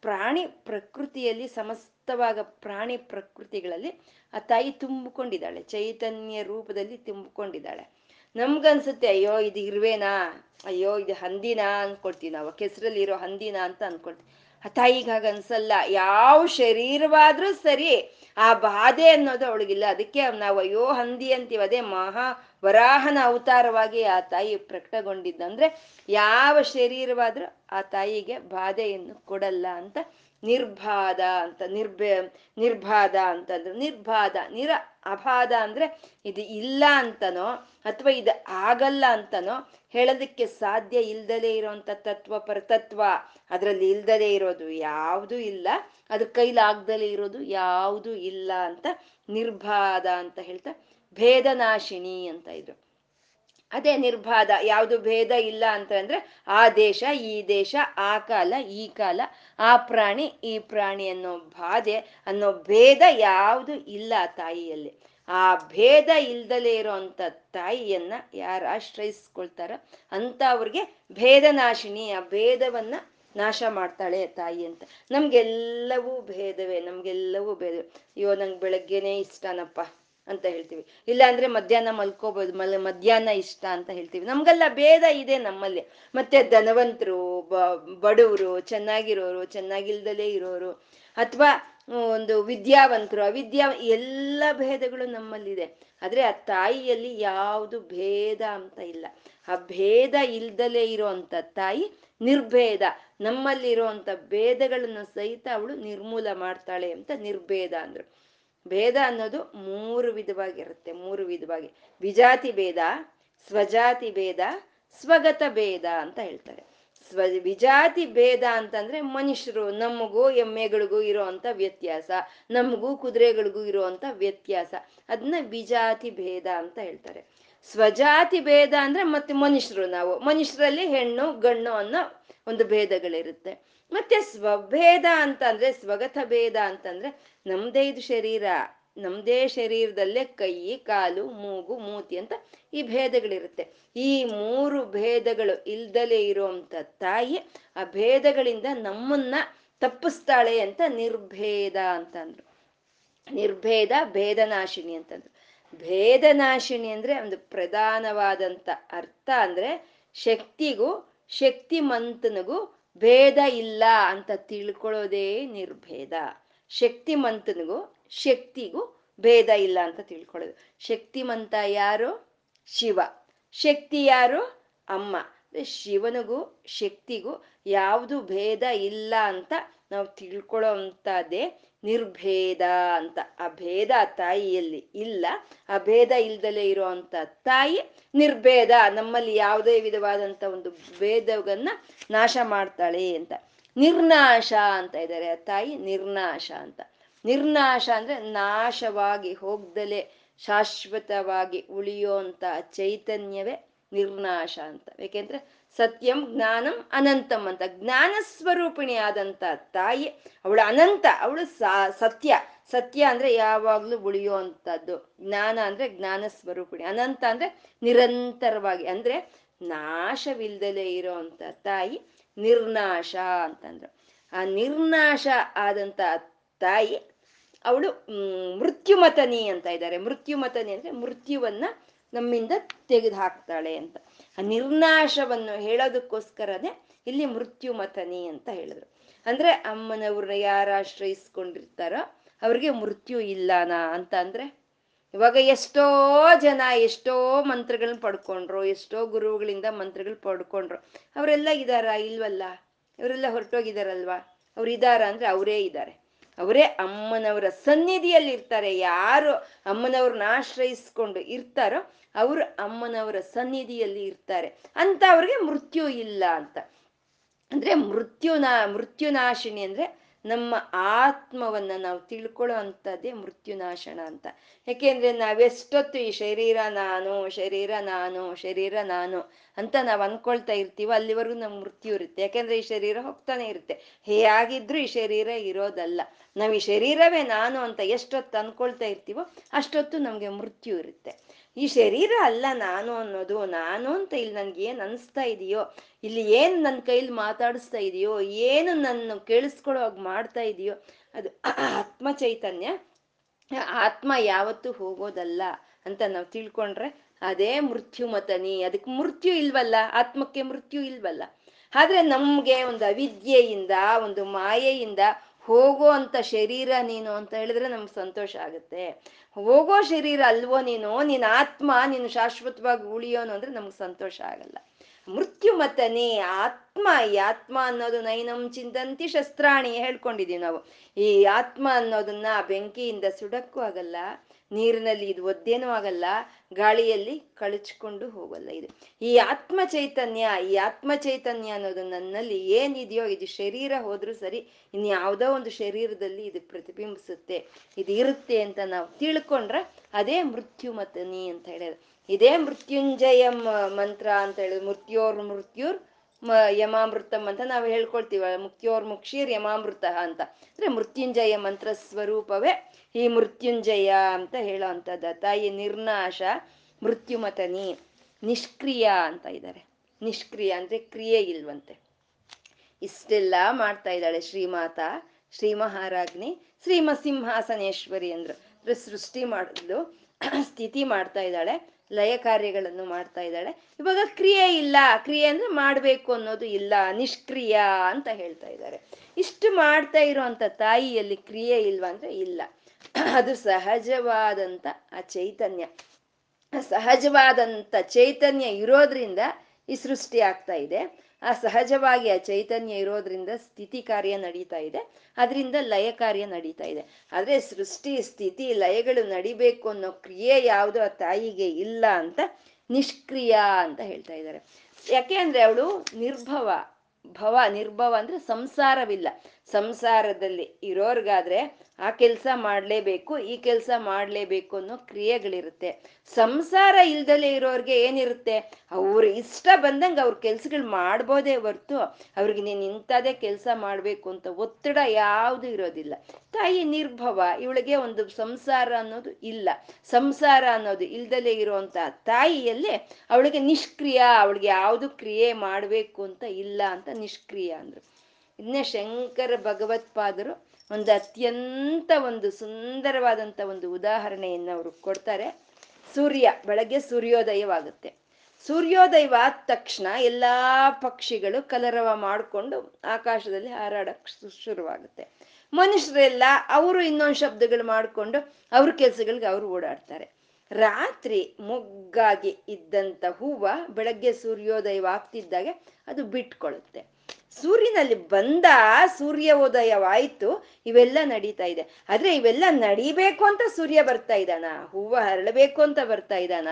ಪ್ರಾಣಿ ಪ್ರಕೃತಿಯಲ್ಲಿ, ಸಮಸ್ತವಾದ ಪ್ರಾಣಿ ಪ್ರಕೃತಿಗಳಲ್ಲಿ ಆ ತಾಯಿ ತುಂಬಿಕೊಂಡಿದ್ದಾಳೆ. ಚೈತನ್ಯ ರೂಪದಲ್ಲಿ ತುಂಬಿಕೊಂಡಿದ್ದಾಳೆ. ನಮ್ಗನ್ಸುತ್ತೆ, ಅಯ್ಯೋ, ಇದು ಇರುವೇನಾ? ಅಯ್ಯೋ, ಇದು ಹಂದಿನಾ? ಅನ್ಕೊಳ್ತೀವಿ ನಾವು. ಕೆಸರಲ್ಲಿ ಇರೋ ಹಂದಿನಾ ಅಂತ ಅನ್ಕೊಳ್ತೀವಿ. ಆ ತಾಯಿಗೆ ಹಾಗೆ ಅನ್ಸಲ್ಲ. ಯಾವ ಶರೀರವಾದ್ರೂ ಸರಿ ಆ ಬಾಧೆ ಅನ್ನೋದು ಅವಳಿಗಿಲ್ಲ. ಅದಕ್ಕೆ ನಾವು, ಅಯ್ಯೋ, ಹಂದಿ ಅಂತೀವಿ. ಅದೇ ಮಹಾ ವರಾಹನ ಅವತಾರವಾಗಿ ಆ ತಾಯಿ ಪ್ರಕಟಗೊಂಡಿದ್ದಂದ್ರೆ, ಯಾವ ಶರೀರವಾದ್ರೂ ಆ ತಾಯಿಗೆ ಬಾಧೆಯನ್ನು ಕೊಡಲ್ಲ ಅಂತ ನಿರ್ಬಾಧ ಅಂತ ನಿರ್ಬೆ ನಿರ್ಬಾಧ ಅಂತಂದ್ರೆ ನಿರ್ಬಾಧ ನಿರ ಅಬಾಧ ಅಂದ್ರೆ ಇದು ಇಲ್ಲ ಅಂತನೋ ಅಥವಾ ಇದು ಆಗಲ್ಲ ಅಂತನೋ ಹೇಳೋದಕ್ಕೆ ಸಾಧ್ಯ ಇಲ್ದಲೇ ಇರೋಂಥ ತತ್ವ, ಪರತತ್ವ ಅದರಲ್ಲಿ ಇಲ್ದಲೇ ಇರೋದು ಯಾವುದು ಇಲ್ಲ. ಅದು ಕೈಲಾಗ್ದಲೇ ಇರೋದು ಯಾವುದು ಇಲ್ಲ ಅಂತ ನಿರ್ಬಾಧ ಅಂತ ಹೇಳ್ತಾ ಭೇದನಾಶಿನಿ ಅಂತ ಇದ್ರು ಅದೇ ನಿರ್ಬಾಧ, ಯಾವುದು ಭೇದ ಇಲ್ಲ ಅಂತ ಅಂದ್ರೆ ಆ ದೇಶ, ಈ ದೇಶ, ಆ ಕಾಲ, ಈ ಕಾಲ, ಆ ಪ್ರಾಣಿ, ಈ ಪ್ರಾಣಿ ಅನ್ನೋ ಬಾಧೆ, ಅನ್ನೋ ಭೇದ ಯಾವುದು ಇಲ್ಲ ತಾಯಿಯಲ್ಲಿ. ಆ ಭೇದ ಇಲ್ದಲೇ ಇರೋಂಥ ತಾಯಿಯನ್ನ ಯಾರು ಆಶ್ರಯಿಸ್ಕೊಳ್ತಾರೋ ಅಂತ ಅವ್ರಿಗೆ ಭೇದನಾಶಿನಿ ಆ ಭೇದವನ್ನ ನಾಶ ಮಾಡ್ತಾಳೆ ತಾಯಿ ಅಂತ. ನಮ್ಗೆಲ್ಲವೂ ಭೇದವೇ ನಮ್ಗೆಲ್ಲವೂ ಭೇದವೇ. ಅಯ್ಯೋ, ನಂಗೆ ಬೆಳಗ್ಗೆನೆ ಇಷ್ಟನಪ್ಪ ಅಂತ ಹೇಳ್ತೀವಿ. ಇಲ್ಲ ಅಂದ್ರೆ ಮಧ್ಯಾಹ್ನ ಮಲ್ಕೋಬಹುದು ಮಲ್, ಮಧ್ಯಾಹ್ನ ಇಷ್ಟ ಅಂತ ಹೇಳ್ತೀವಿ. ನಮ್ಗೆಲ್ಲ ಭೇದ ಇದೆ ನಮ್ಮಲ್ಲಿ. ಮತ್ತೆ ಧನವಂತರು ಬಡವರು, ಚೆನ್ನಾಗಿರೋರು, ಚೆನ್ನಾಗಿಲ್ದಲೇ ಇರೋರು, ಅಥವಾ ಒಂದು ವಿದ್ಯಾವಂತರು, ಅವಿದ್ಯಾ, ಎಲ್ಲ ಭೇದಗಳು ನಮ್ಮಲ್ಲಿದೆ. ಆದ್ರೆ ಆ ತಾಯಿಯಲ್ಲಿ ಯಾವುದು ಭೇದ ಅಂತ ಇಲ್ಲ. ಆ ಭೇದ ಇಲ್ದಲೇ ಇರೋಂಥ ತಾಯಿ ನಿರ್ಭೇದ. ನಮ್ಮಲ್ಲಿರುವಂತ ಭೇದಗಳನ್ನು ಸಹಿತ ಅವಳು ನಿರ್ಮೂಲ ಮಾಡ್ತಾಳೆ ಅಂತ ನಿರ್ಭೇದ ಅಂದ್ರು. ಭೇದ ಅನ್ನೋದು ಮೂರು ವಿಧವಾಗಿರುತ್ತೆ, ಮೂರು ವಿಧವಾಗಿ. ವಿಜಾತಿ ಭೇದ, ಸ್ವಜಾತಿ ಭೇದ, ಸ್ವಗತ ಭೇದ ಅಂತ ಹೇಳ್ತಾರೆ. ಸ್ವ, ವಿಜಾತಿ ಭೇದ ಅಂತಂದ್ರೆ ಮನುಷ್ಯರು ನಮಗೂ ಎಮ್ಮೆಗಳಿಗೂ ಇರುವಂತ ವ್ಯತ್ಯಾಸ, ನಮಗೂ ಕುದುರೆಗಳಿಗೂ ಇರುವಂತ ವ್ಯತ್ಯಾಸ. ಅದನ್ನ ವಿಜಾತಿ ಭೇದ ಅಂತ ಹೇಳ್ತಾರೆ. ಸ್ವಜಾತಿ ಭೇದ ಅಂದ್ರೆ ಮತ್ತೆ ಮನುಷ್ಯರು ನಾವು. ಮನುಷ್ಯರಲ್ಲಿ ಹೆಣ್ಣು ಗಣ್ಣು ಅನ್ನೋ ಒಂದು ಭೇದಗಳಿರುತ್ತೆ. ಮತ್ತೆ ಸ್ವಭೇದ ಅಂತ ಅಂದ್ರೆ ಸ್ವಗತ ಭೇದ ಅಂತಂದ್ರೆ ನಮ್ದೇ ಇದು ಶರೀರ. ನಮ್ದೇ ಶರೀರದಲ್ಲೇ ಕೈ, ಕಾಲು, ಮೂಗು, ಮೂತಿ ಅಂತ ಈ ಭೇದಗಳಿರುತ್ತೆ. ಈ ಮೂರು ಭೇದಗಳು ಇಲ್ದಲೇ ಇರುವಂತ ತಾಯಿ ಆ ಭೇದಗಳಿಂದ ನಮ್ಮನ್ನ ತಪ್ಪಿಸ್ತಾಳೆ ಅಂತ ನಿರ್ಭೇದ ಅಂತಂದ್ರು. ನಿರ್ಭೇದ, ಭೇದನಾಶಿನಿ ಅಂತಂದ್ರು. ಭೇದನಾಶಿನಿ ಅಂದ್ರೆ ಒಂದು ಪ್ರಧಾನವಾದಂತ ಅರ್ಥ ಅಂದ್ರೆ ಶಕ್ತಿಗೂ, ಶಕ್ತಿಮಂತನಿಗೂ ಭೇದ ಇಲ್ಲ ಅಂತ ತಿಳ್ಕೊಳ್ಳೋದೇ ನಿರ್ಭೇದ. ಶಕ್ತಿಮಂತನಿಗೂ, ಶಕ್ತಿಗೂ ಭೇದ ಇಲ್ಲ ಅಂತ ತಿಳ್ಕೊಳ್ಳೋದು. ಶಕ್ತಿಮಂತ ಯಾರು? ಶಿವ. ಶಕ್ತಿ ಯಾರು? ಅಮ್ಮ. ಶಿವನಿಗೂ, ಶಕ್ತಿಗೂ ಯಾವುದು ಭೇದ ಇಲ್ಲ ಅಂತ ನಾವು ತಿಳ್ಕೊಳ್ಳೋ ಅಂತದೇ ನಿರ್ಭೇದ ಅಂತ. ಆ ಭೇದ ತಾಯಿಯಲ್ಲಿ ಇಲ್ಲ. ಆ ಭೇದ ಇಲ್ದಲೇ ಇರುವಂತ ತಾಯಿ ನಿರ್ಭೇದ. ನಮ್ಮಲ್ಲಿ ಯಾವುದೇ ವಿಧವಾದಂತ ಒಂದು ಭೇದವನ್ನ ನಾಶ ಮಾಡ್ತಾಳೆ ಅಂತ. ನಿರ್ನಾಶ ಅಂತ ಇದ್ದಾರೆ ಆ ತಾಯಿ ನಿರ್ನಾಶ ಅಂತ. ನಿರ್ನಾಶ ಅಂದ್ರೆ ನಾಶವಾಗಿ ಹೋಗ್ದಲೆ ಶಾಶ್ವತವಾಗಿ ಉಳಿಯುವಂತ ಚೈತನ್ಯವೇ ನಿರ್ನಾಶ ಅಂತ. ಯಾಕೆಂದ್ರೆ ಸತ್ಯಂ ಜ್ಞಾನಂ ಅನಂತಂ ಅಂತ. ಜ್ಞಾನ ಸ್ವರೂಪಿಣಿ ಆದಂತ ತಾಯಿ, ಅವಳು ಅನಂತ, ಅವಳು ಸತ್ಯ. ಸತ್ಯ ಅಂದ್ರೆ ಯಾವಾಗ್ಲೂ ಉಳಿಯೋ ಅಂತದ್ದು ಜ್ಞಾನ ಅಂದ್ರೆ ಜ್ಞಾನ ಸ್ವರೂಪಿಣಿ. ಅನಂತ ಅಂದ್ರೆ ನಿರಂತರವಾಗಿ, ಅಂದ್ರೆ ನಾಶವಿಲ್ದಲೇ ಇರೋಂಥ ತಾಯಿ ನಿರ್ನಾಶ ಅಂತಂದ್ರು. ಆ ನಿರ್ನಾಶ ಆದಂತ ತಾಯಿ, ಅವಳು ಮೃತ್ಯುಮತನಿ ಅಂತ ಇದ್ದಾರೆ. ಮೃತ್ಯುಮತನಿ ಅಂದ್ರೆ ಮೃತ್ಯುವನ್ನ ನಮ್ಮಿಂದ ತೆಗೆದು ಹಾಕ್ತಾಳೆ ಅಂತ. ಆ ನಿರ್ನಾಶವನ್ನು ಹೇಳೋದಕ್ಕೋಸ್ಕರನೇ ಇಲ್ಲಿ ಮೃತ್ಯು ಮಥನಿ ಅಂತ ಹೇಳಿದ್ರು. ಅಂದ್ರೆ ಅಮ್ಮನವ್ರನ್ನ ಯಾರು ಆಶ್ರಯಿಸ್ಕೊಂಡಿರ್ತಾರೋ ಅವ್ರಿಗೆ ಮೃತ್ಯು ಇಲ್ಲನಾ ಅಂತ ಅಂದ್ರೆ ಇವಾಗ ಎಷ್ಟೋ ಜನ ಎಷ್ಟೋ ಮಂತ್ರಗಳನ್ನ ಪಡ್ಕೊಂಡ್ರು, ಎಷ್ಟೋ ಗುರುಗಳಿಂದ ಮಂತ್ರಗಳು ಪಡ್ಕೊಂಡ್ರು. ಅವರೆಲ್ಲ ಇದಾರ ಇಲ್ವಲ್ಲ? ಇವರೆಲ್ಲ ಹೊರಟೋಗಿದಾರಲ್ವಾ? ಅವ್ರು ಇದಾರ ಅಂದ್ರೆ ಅವರೇ ಇದ್ದಾರೆ ಅವರೇ ಅಮ್ಮನವರ ಸನ್ನಿಧಿಯಲ್ಲಿ ಇರ್ತಾರೆ. ಯಾರು ಅಮ್ಮನವ್ರನ್ನ ಆಶ್ರಯಿಸ್ಕೊಂಡು ಇರ್ತಾರೋ ಅವರು ಅಮ್ಮನವರ ಸನ್ನಿಧಿಯಲ್ಲಿ ಇರ್ತಾರೆ. ಅಂತ ಅವ್ರಿಗೆ ಮೃತ್ಯು ಇಲ್ಲ ಅಂತ. ಅಂದ್ರೆ ಮೃತ್ಯುನಾ ಮೃತ್ಯುನಾಶಿನಿ ಅಂದ್ರೆ ನಮ್ಮ ಆತ್ಮವನ್ನ ನಾವು ತಿಳ್ಕೊಳ್ಳೋ ಅಂಥದ್ದೇ ಮೃತ್ಯುನಾಶನ ಅಂತ. ಯಾಕೆಂದ್ರೆ ನಾವೆಷ್ಟೊತ್ತು ಈ ಶರೀರ ನಾನು ಶರೀರ ನಾನು ಶರೀರ ನಾನು ಅಂತ ನಾವು ಅನ್ಕೊಳ್ತಾ ಇರ್ತೀವೋ ಅಲ್ಲಿವರೆಗೂ ನಮ್ಗೆ ಮೃತ್ಯು ಇರುತ್ತೆ. ಯಾಕೆಂದ್ರೆ ಈ ಶರೀರ ಹೋಗ್ತಾನೆ ಇರುತ್ತೆ. ಹೇಗಿದ್ರು ಈ ಶರೀರ ಇರೋದಲ್ಲ. ನಾವು ಈ ಶರೀರವೇ ನಾನು ಅಂತ ಎಷ್ಟೊತ್ತು ಅನ್ಕೊಳ್ತಾ ಇರ್ತೀವೋ ಅಷ್ಟೊತ್ತು ನಮ್ಗೆ ಮೃತ್ಯು ಇರುತ್ತೆ. ಈ ಶರೀರ ಅಲ್ಲ ನಾನು ಅನ್ನೋದು, ನಾನು ಅಂತ ಇಲ್ಲಿ ನನ್ಗೆ ಏನ್ ಅನಿಸ್ತಾ ಇದೆಯೋ ಇಲ್ಲಿ ಏನು ನನ್ನ ಕೈಲಿ ಮಾತಾಡಿಸ್ತಾ ಇದೆಯೋ, ಏನು ನನ್ನ ಕೇಳಿಸ್ಕೊಳ್ಳೋ ಹಾಗೆ ಮಾಡ್ತಾ ಇದೆಯೋ, ಅದು ಆತ್ಮ ಚೈತನ್ಯ. ಆತ್ಮ ಯಾವತ್ತೂ ಹೋಗೋದಲ್ಲ ಅಂತ ನಾವು ತಿಳ್ಕೊಂಡ್ರೆ ಅದೇ ಮೃತ್ಯು ಮತನಿ. ಅದಕ್ಕೆ ಮೃತ್ಯು ಇಲ್ವಲ್ಲ, ಆತ್ಮಕ್ಕೆ ಮೃತ್ಯು ಇಲ್ವಲ್ಲ. ಆದ್ರೆ ನಮ್ಗೆ ಒಂದು ಅವಿದ್ಯೆಯಿಂದ, ಒಂದು ಮಾಯೆಯಿಂದ ಹೋಗೋ ಅಂತ ಶರೀರ ನೀನು ಅಂತ ಹೇಳಿದ್ರೆ ನಮ್ಗೆ ಸಂತೋಷ ಆಗುತ್ತೆ. ಹೋಗೋ ಶರೀರ ಅಲ್ವೋ ನೀನು ನಿನ್ನ ಆತ್ಮ, ನೀನು ಶಾಶ್ವತವಾಗಿ ಉಳಿಯೋನು ಅಂದ್ರೆ ನಮ್ಗೆ ಸಂತೋಷ ಆಗಲ್ಲ. ಮೃತ್ಯು ಮತನೇ ಆತ್ಮ, ಈ ಆತ್ಮ ಅನ್ನೋದು ನೈನಂ ಚಿಂತಂತಿ ಶಸ್ತ್ರಾಣಿ ಹೇಳ್ಕೊಂಡಿದೀವಿ ನಾವು. ಈ ಆತ್ಮ ಅನ್ನೋದನ್ನ ಬೆಂಕಿಯಿಂದ ಸುಡಕ್ಕೂ ಆಗಲ್ಲ, ನೀರಿನಲ್ಲಿ ಇದು ಒದ್ದೇನೂ ಆಗಲ್ಲ, ಗಾಳಿಯಲ್ಲಿ ಕಳಚ್ಕೊಂಡು ಹೋಗಲ್ಲ ಇದು. ಈ ಆತ್ಮ ಚೈತನ್ಯ, ಈ ಆತ್ಮ ಚೈತನ್ಯ ಅನ್ನೋದು ನನ್ನಲ್ಲಿ ಏನಿದೆಯೋ ಇದು ಶರೀರ ಹೋದ್ರೂ ಸರಿ ಇನ್ಯಾವುದೋ ಒಂದು ಶರೀರದಲ್ಲಿ ಇದು ಪ್ರತಿಬಿಂಬಿಸುತ್ತೆ ಇದು ಇರುತ್ತೆ ಅಂತ ನಾವು ತಿಳ್ಕೊಂಡ್ರೆ ಅದೇ ಮೃತ್ಯು ಅಂತ ಹೇಳಿದ್ರೆ. ಇದೇ ಮೃತ್ಯುಂಜಯ ಮಂತ್ರ ಅಂತ ಹೇಳಿದ್ರು. ಮೃತ್ಯೋರ್ ಮೃತ್ಯುರ್ ಯಮಾಮೃತಂ ಅಂತ ನಾವು ಹೇಳ್ಕೊಳ್ತೀವ. ಮುಕ್ತಿಯೋರ್ ಮುಕ್ಷೀರ್ ಯಮಾಮೃತ ಅಂತ. ಅಂದ್ರೆ ಮೃತ್ಯುಂಜಯ ಮಂತ್ರ ಸ್ವರೂಪವೇ ಈ ಮೃತ್ಯುಂಜಯ ಅಂತ ಹೇಳೋ ಅಂತದ ತಾಯಿ ನಿರ್ನಾಶ, ಮೃತ್ಯುಮತನಿ, ನಿಷ್ಕ್ರಿಯ ಅಂತ ಇದ್ದಾರೆ ನಿಷ್ಕ್ರಿಯ ಅಂದ್ರೆ ಕ್ರಿಯೆ ಇಲ್ವಂತೆ. ಇಷ್ಟೆಲ್ಲ ಮಾಡ್ತಾ ಇದ್ದಾಳೆ ಶ್ರೀಮಾತ ಶ್ರೀ ಮಹಾರಾಜ್ನಿ ಶ್ರೀಮ ಸಿಂಹಾಸನೇಶ್ವರಿ ಅಂದ್ರು ಸೃಷ್ಟಿ ಮಾಡಿದ್ಲು ಸ್ಥಿತಿ ಮಾಡ್ತಾ ಇದ್ದಾಳೆ. ಲಯ ಕಾರ್ಯಗಳನ್ನು ಮಾಡ್ತಾ ಇದ್ದಾಳೆ. ಇವಾಗ ಕ್ರಿಯೆ ಇಲ್ಲ. ಕ್ರಿಯೆ ಅಂದ್ರೆ ಮಾಡ್ಬೇಕು ಅನ್ನೋದು ಇಲ್ಲ. ನಿಷ್ಕ್ರಿಯ ಅಂತ ಹೇಳ್ತಾ ಇದ್ದಾರೆ. ಇಷ್ಟು ಮಾಡ್ತಾ ಇರುವಂತ ತಾಯಿಯಲ್ಲಿ ಕ್ರಿಯೆ ಇಲ್ವಾ ಅಂದ್ರೆ ಇಲ್ಲ. ಅದು ಸಹಜವಾದಂತ ಆ ಚೈತನ್ಯ ಸಹಜವಾದಂತ ಚೈತನ್ಯ ಇರೋದ್ರಿಂದ ಈ ಸೃಷ್ಟಿ ಆಗ್ತಾ ಇದೆ. ಆ ಸಹಜವಾಗಿ ಆ ಚೈತನ್ಯ ಇರೋದ್ರಿಂದ ಸ್ಥಿತಿ ಕಾರ್ಯ ನಡೀತಾ ಇದೆ. ಅದರಿಂದ ಲಯ ಕಾರ್ಯ ನಡೀತಾ ಇದೆ. ಆದ್ರೆ ಸೃಷ್ಟಿ, ಸ್ಥಿತಿ, ಲಯಗಳು ನಡಿಬೇಕು ಅನ್ನೋ ಕ್ರಿಯೆ ಯಾವುದು ಆ ತಾಯಿಗೆ ಇಲ್ಲ ಅಂತ ನಿಷ್ಕ್ರಿಯ ಅಂತ ಹೇಳ್ತಾ ಇದ್ದಾರೆ. ಯಾಕೆ ಅಂದ್ರೆ ಅವಳು ನಿರ್ಭವ, ಭವ, ನಿರ್ಭವ ಅಂದ್ರೆ ಸಂಸಾರವಿಲ್ಲ. ಸಂಸಾರದಲ್ಲಿ ಇರೋರ್ಗಾದ್ರೆ ಆ ಕೆಲಸ ಮಾಡಲೇಬೇಕು, ಈ ಕೆಲಸ ಮಾಡಲೇಬೇಕು ಅನ್ನೋ ಕ್ರಿಯೆಗಳಿರುತ್ತೆ. ಸಂಸಾರ ಇಲ್ದಲೆ ಇರೋರ್ಗೆ ಏನಿರುತ್ತೆ? ಅವ್ರ ಇಷ್ಟ ಬಂದಂಗೆ ಅವ್ರ ಕೆಲ್ಸಗಳು ಮಾಡ್ಬೋದೇ ಹೊರ್ತು ಅವ್ರಿಗೆ ನೀನು ಇಂಥದೇ ಕೆಲಸ ಮಾಡ್ಬೇಕು ಅಂತ ಒತ್ತಡ ಯಾವುದು ಇರೋದಿಲ್ಲ. ತಾಯಿ ನಿರ್ಭವ, ಇವಳಿಗೆ ಒಂದು ಸಂಸಾರ ಅನ್ನೋದು ಇಲ್ಲ. ಸಂಸಾರ ಅನ್ನೋದು ಇಲ್ದಲೆ ಇರುವಂತ ತಾಯಿಯಲ್ಲಿ ಅವಳಿಗೆ ನಿಷ್ಕ್ರಿಯ, ಅವಳಿಗೆ ಯಾವುದು ಕ್ರಿಯೆ ಮಾಡಬೇಕು ಅಂತ ಇಲ್ಲ ಅಂತ ನಿಷ್ಕ್ರಿಯ ಅಂದ್ರು. ಇದನ್ನೇ ಶಂಕರ ಭಗವತ್ಪಾದರು ಒಂದು ಅತ್ಯಂತ ಒಂದು ಸುಂದರವಾದಂತ ಒಂದು ಉದಾಹರಣೆಯನ್ನು ಅವರು ಕೊಡ್ತಾರೆ. ಸೂರ್ಯ, ಬೆಳಗ್ಗೆ ಸೂರ್ಯೋದಯವಾಗುತ್ತೆ. ಸೂರ್ಯೋದಯವಾದ ತಕ್ಷಣ ಎಲ್ಲಾ ಪಕ್ಷಿಗಳು ಕಲರವ ಮಾಡಿಕೊಂಡು ಆಕಾಶದಲ್ಲಿ ಹಾರಾಡಕ್ ಶುರುವಾಗುತ್ತೆ. ಮನುಷ್ಯರೆಲ್ಲ ಅವರು ಇನ್ನೊಂದು ಶಬ್ದಗಳು ಮಾಡಿಕೊಂಡು ಅವ್ರ ಕೆಲಸಗಳಿಗೆ ಅವರು ಓಡಾಡ್ತಾರೆ. ರಾತ್ರಿ ಮೊಗ್ಗಾಗಿ ಇದ್ದಂತ ಹೂವು ಬೆಳಗ್ಗೆ ಸೂರ್ಯೋದಯವಾಗ್ತಿದ್ದಾಗೆ ಅದು ಬಿಟ್ಕೊಳ್ಳುತ್ತೆ ಸೂರ್ಯನಲ್ಲಿ ಬಂದ ಸೂರ್ಯ ಉದಯವಾಯ್ತು, ಇವೆಲ್ಲ ನಡೀತಾ ಇದೆ. ಆದ್ರೆ ಇವೆಲ್ಲ ನಡಿಬೇಕು ಅಂತ ಸೂರ್ಯ ಬರ್ತಾ ಇದ್ದಾನ. ಹೂವು ಹರಳಬೇಕು ಅಂತ ಬರ್ತಾ ಇದ್ದಾನ.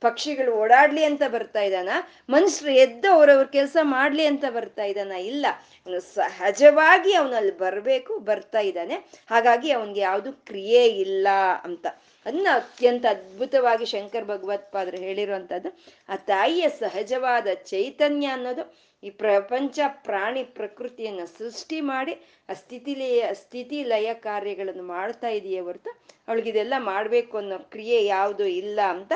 ಪಕ್ಷಿಗಳು ಓಡಾಡ್ಲಿ ಅಂತ ಬರ್ತಾ ಇದ್ದಾನ. ಮನುಷ್ಯರು ಎದ್ದು ಅವ್ರವ್ರ ಕೆಲಸ ಮಾಡ್ಲಿ ಅಂತ ಬರ್ತಾ ಇದ್ದಾನ. ಇಲ್ಲ ಸಹಜವಾಗಿ ಅವನಲ್ಲಿ ಬರ್ಬೇಕು, ಬರ್ತಾ ಇದ್ದಾನೆ. ಹಾಗಾಗಿ ಅವನ್ಗೆ ಯಾವುದು ಕ್ರಿಯೆ ಇಲ್ಲ ಅಂತ. ಅದನ್ನ ಅತ್ಯಂತ ಅದ್ಭುತವಾಗಿ ಶಂಕರ್ ಭಗವತ್ಪಾದರು ಹೇಳಿರುವಂತದ್ದು ಆ ತಾಯಿಯ ಸಹಜವಾದ ಚೈತನ್ಯ ಅನ್ನೋದು ಈ ಪ್ರಪಂಚ ಪ್ರಾಣಿ ಪ್ರಕೃತಿಯನ್ನು ಸೃಷ್ಟಿ ಮಾಡಿ ಆ ಸ್ಥಿತಿ ಲಯ ಸ್ಥಿತಿ ಲಯ ಕಾರ್ಯಗಳನ್ನು ಮಾಡ್ತಾ ಇದೆಯೇ ಹೊರತು ಅವಳಿಗಿದೆಲ್ಲ ಮಾಡಬೇಕು ಅನ್ನೋ ಕ್ರಿಯೆ ಯಾವುದು ಇಲ್ಲ ಅಂತ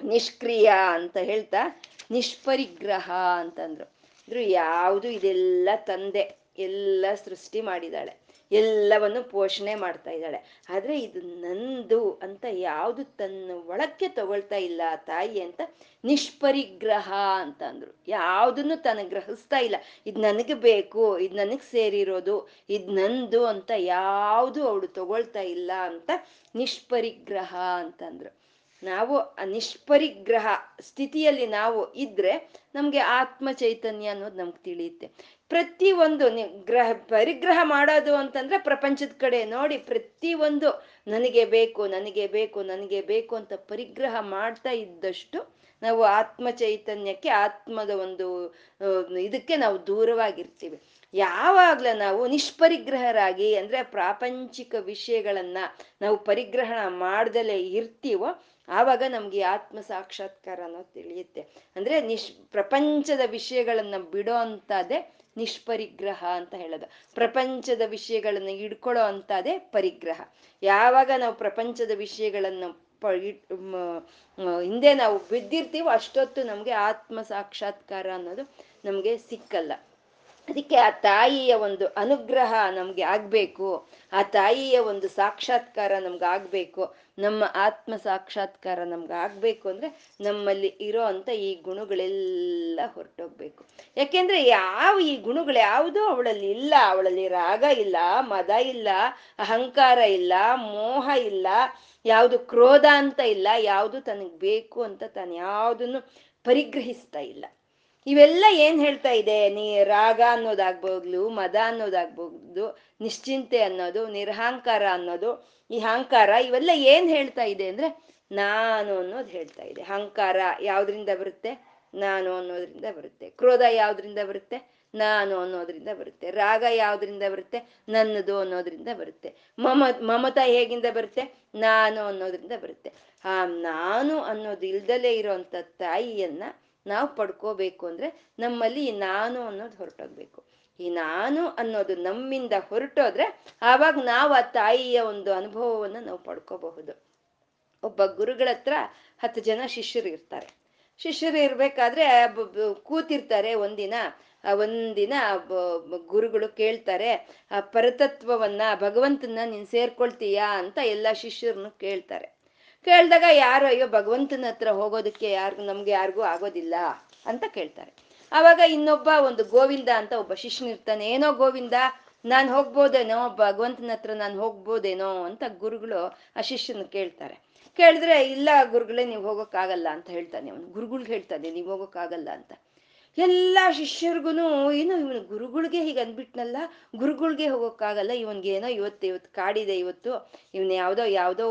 ನಿಷ್ಕ್ರಿಯ ಅಂತ ಹೇಳ್ತಾ ನಿಷ್ಪರಿಗ್ರಹ ಅಂತಂದ್ರು. ಅಂದ್ರು ಯಾವುದು ಇದೆಲ್ಲ ತಂದೆ ಎಲ್ಲ ಸೃಷ್ಟಿ ಮಾಡಿದಾಳೆ ಎಲ್ಲವನ್ನು ಪೋಷಣೆ ಮಾಡ್ತಾ ಇದ್ದಾಳೆ. ಆದ್ರೆ ಇದು ನಂದು ಅಂತ ಯಾವುದು ತನ್ನ ಒಳಕ್ಕೆ ತಗೊಳ್ತಾ ಇಲ್ಲ ತಾಯಿ ಅಂತ ನಿಷ್ಪರಿಗ್ರಹ ಅಂತ ಅಂದ್ರು. ಯಾವುದನ್ನು ತನ್ನ ಗ್ರಹಿಸ್ತಾ ಇಲ್ಲ. ಇದು ನನಗೆ ಬೇಕು, ಇದು ನನಗೆ ಸೇರಿರೋದು, ಇದು ನಂದು ಅಂತ ಯಾವುದು ಅವಳು ತಗೊಳ್ತಾ ಇಲ್ಲ ಅಂತ ನಿಷ್ಪರಿಗ್ರಹ ಅಂತಂದ್ರು ನಾವು ನಿಷ್ಪರಿಗ್ರಹ ಸ್ಥಿತಿಯಲ್ಲಿ ನಾವು ಇದ್ರೆ ನಮ್ಗೆ ಆತ್ಮ ಚೈತನ್ಯ ಅನ್ನೋದು ನಮ್ಗೆ ತಿಳಿಯುತ್ತೆ. ಪ್ರತಿ ಒಂದು ಗ್ರಹ, ಪರಿಗ್ರಹ ಮಾಡೋದು ಅಂತಂದ್ರೆ ಪ್ರಪಂಚದ ಕಡೆ ನೋಡಿ ಪ್ರತಿ ಒಂದು ನನಗೆ ಬೇಕು ನನಗೆ ಬೇಕು ನನಗೆ ಬೇಕು ಅಂತ ಪರಿಗ್ರಹ ಮಾಡ್ತಾ ಇದ್ದಷ್ಟು ನಾವು ಆತ್ಮ ಚೈತನ್ಯಕ್ಕೆ ಆತ್ಮದ ಒಂದು ಇದಕ್ಕೆ ನಾವು ದೂರವಾಗಿರ್ತೀವಿ. ಯಾವಾಗ್ಲ ನಾವು ನಿಷ್ಪರಿಗ್ರಹರಾಗಿ ಅಂದ್ರೆ ಪ್ರಾಪಂಚಿಕ ವಿಷಯಗಳನ್ನ ನಾವು ಪರಿಗ್ರಹಣ ಮಾಡ್ದಲೇ ಇರ್ತೀವೋ ಆವಾಗ ನಮ್ಗೆ ಆತ್ಮ ಸಾಕ್ಷಾತ್ಕಾರ ಅನ್ನೋದು ತಿಳಿಯುತ್ತೆ. ಅಂದ್ರೆ ನಿಶ್ ಪ್ರಪಂಚದ ವಿಷಯಗಳನ್ನ ಬಿಡೋ ನಿಷ್ಪರಿಗ್ರಹ ಅಂತ ಹೇಳೋದು. ಪ್ರಪಂಚದ ವಿಷಯಗಳನ್ನ ಹಿಡ್ಕೊಳ್ಳೋ ಅಂತದೇ ಪರಿಗ್ರಹ. ಯಾವಾಗ ನಾವು ಪ್ರಪಂಚದ ವಿಷಯಗಳನ್ನು ಪ ಹಿಂದೆ ನಾವು ಬಿದ್ದಿರ್ತೀವೋ ಅಷ್ಟೊತ್ತು ನಮ್ಗೆ ಆತ್ಮ ಸಾಕ್ಷಾತ್ಕಾರ ಅನ್ನೋದು ನಮ್ಗೆ ಸಿಕ್ಕಲ್ಲ. ಅದಕ್ಕೆ ಆ ತಾಯಿಯ ಒಂದು ಅನುಗ್ರಹ ನಮ್ಗೆ ಆಗ್ಬೇಕು. ಆ ತಾಯಿಯ ಒಂದು ಸಾಕ್ಷಾತ್ಕಾರ ನಮ್ಗೆ ಆಗ್ಬೇಕು. ನಮ್ಮ ಆತ್ಮ ಸಾಕ್ಷಾತ್ಕಾರ ನಮ್ಗೆ ಆಗ್ಬೇಕು ಅಂದ್ರೆ ನಮ್ಮಲ್ಲಿ ಇರೋ ಅಂತ ಈ ಗುಣಗಳೆಲ್ಲ ಹೊರಟೋಗ್ಬೇಕು. ಯಾಕೆಂದ್ರೆ ಯಾವ ಈ ಗುಣಗಳು ಯಾವುದು ಅವಳಲ್ಲಿ ಇಲ್ಲ, ಅವಳಲ್ಲಿ ರಾಗ ಇಲ್ಲ, ಮದ ಇಲ್ಲ, ಅಹಂಕಾರ ಇಲ್ಲ, ಮೋಹ ಇಲ್ಲ, ಯಾವುದು ಕ್ರೋಧ ಅಂತ ಇಲ್ಲ, ಯಾವುದು ತನಗೆ ಬೇಕು ಅಂತ ತಾನು ಯಾವುದನ್ನು ಪರಿಗ್ರಹಿಸ್ತಾ ಇಲ್ಲ. ಇವೆಲ್ಲ ಏನ್ ಹೇಳ್ತಾ ಇದೆ? ನೀ ರಾಗ ಅನ್ನೋದಾಗ್ಬೋದು, ಮದ ಅನ್ನೋದಾಗ್ಬೋದು, ನಿಶ್ಚಿಂತೆ ಅನ್ನೋದು, ನಿರ್ಹಂಕಾರ ಅನ್ನೋದು, ಈ ಅಹಂಕಾರ ಇವೆಲ್ಲ ಏನ್ ಹೇಳ್ತಾ ಇದೆ ಅಂದ್ರೆ ನಾನು ಅನ್ನೋದು ಹೇಳ್ತಾ ಇದೆ. ಅಹಂಕಾರ ಯಾವ್ದ್ರಿಂದ ಬರುತ್ತೆ? ನಾನು ಅನ್ನೋದ್ರಿಂದ ಬರುತ್ತೆ. ಕ್ರೋಧ ಯಾವ್ದ್ರಿಂದ ಬರುತ್ತೆ? ನಾನು ಅನ್ನೋದ್ರಿಂದ ಬರುತ್ತೆ. ರಾಗ ಯಾವ್ದ್ರಿಂದ ಬರುತ್ತೆ? ನನ್ನದು ಅನ್ನೋದ್ರಿಂದ ಬರುತ್ತೆ. ಮಮ, ಮಮತ ಹೇಗಿಂದ ಬರುತ್ತೆ? ನಾನು ಅನ್ನೋದ್ರಿಂದ ಬರುತ್ತೆ. ಆ, ನಾನು ಅನ್ನೋದು ಇಲ್ದಲೇ ಇರೋಂಥ ತಾಯಿಯನ್ನ ನಾವು ಪಡ್ಕೋಬೇಕು ಅಂದ್ರೆ ನಮ್ಮಲ್ಲಿ ಈ ನಾನು ಅನ್ನೋದು ಹೊರಟೋಗ್ಬೇಕು. ಈ ನಾನು ಅನ್ನೋದು ನಮ್ಮಿಂದ ಹೊರಟೋದ್ರೆ ಆವಾಗ ನಾವು ಆ ತಾಯಿಯ ಒಂದು ಅನುಭವವನ್ನು ನಾವು ಪಡ್ಕೋಬಹುದು. ಒಬ್ಬ ಗುರುಗಳ ಹತ್ರ ಹತ್ತು ಜನ ಶಿಷ್ಯರು ಇರ್ತಾರೆ. ಶಿಷ್ಯರು ಇರ್ಬೇಕಾದ್ರೆ ಕೂತಿರ್ತಾರೆ ಒಂದಿನ ಒಂದಿನ ಗುರುಗಳು ಕೇಳ್ತಾರೆ, ಆ ಪರತತ್ವವನ್ನ ಭಗವಂತನ ನೀನ್ ಸೇರ್ಕೊಳ್ತೀಯಾ ಅಂತ ಎಲ್ಲ ಶಿಷ್ಯರನ್ನು ಕೇಳ್ತಾರೆ. ಕೇಳಿದಾಗ ಯಾರು, ಅಯ್ಯೋ, ಭಗವಂತನ ಹತ್ರ ಹೋಗೋದಕ್ಕೆ ಯಾರು ನಮ್ಗೆ ಯಾರಿಗೂ ಆಗೋದಿಲ್ಲ ಅಂತ ಕೇಳ್ತಾರೆ. ಆವಾಗ ಇನ್ನೊಬ್ಬ ಒಂದು ಗೋವಿಂದ ಅಂತ ಒಬ್ಬ ಶಿಷ್ಯನಿರ್ತಾನೆ ಏನೋ ಗೋವಿಂದ, ನಾನು ಹೋಗ್ಬೋದೇನೋ, ಭಗವಂತನ ಹತ್ರ ನಾನು ಹೋಗ್ಬೋದೇನೋ ಅಂತ ಗುರುಗಳು ಆ ಶಿಷ್ಯನ ಕೇಳ್ತಾರೆ. ಕೇಳಿದ್ರೆ, ಇಲ್ಲ ಗುರುಗಳೇ, ನೀವು ಹೋಗೋಕ್ಕಾಗಲ್ಲ ಅಂತ ಹೇಳ್ತಾನೆ ಅವನು. ಗುರುಗಳ್ಗೆ ಹೇಳ್ತಾನೆ, ನೀವು ಹೋಗೋಕ್ಕಾಗಲ್ಲ ಅಂತ. ಎಲ್ಲ ಶಿಷ್ಯರಿಗೂ ಏನು ಇವನು ಗುರುಗಳಿಗೆ ಹೀಗೆ ಅಂದ್ಬಿಟ್ನಲ್ಲ, ಗುರುಗಳಿಗೆ ಹೋಗೋಕ್ಕಾಗಲ್ಲ ಏನೋ ಇವತ್ತು ಇವತ್ತು ಕಾಡಿದೆ ಇವತ್ತು, ಇವನು ಯಾವುದೋ ಯಾವುದೋ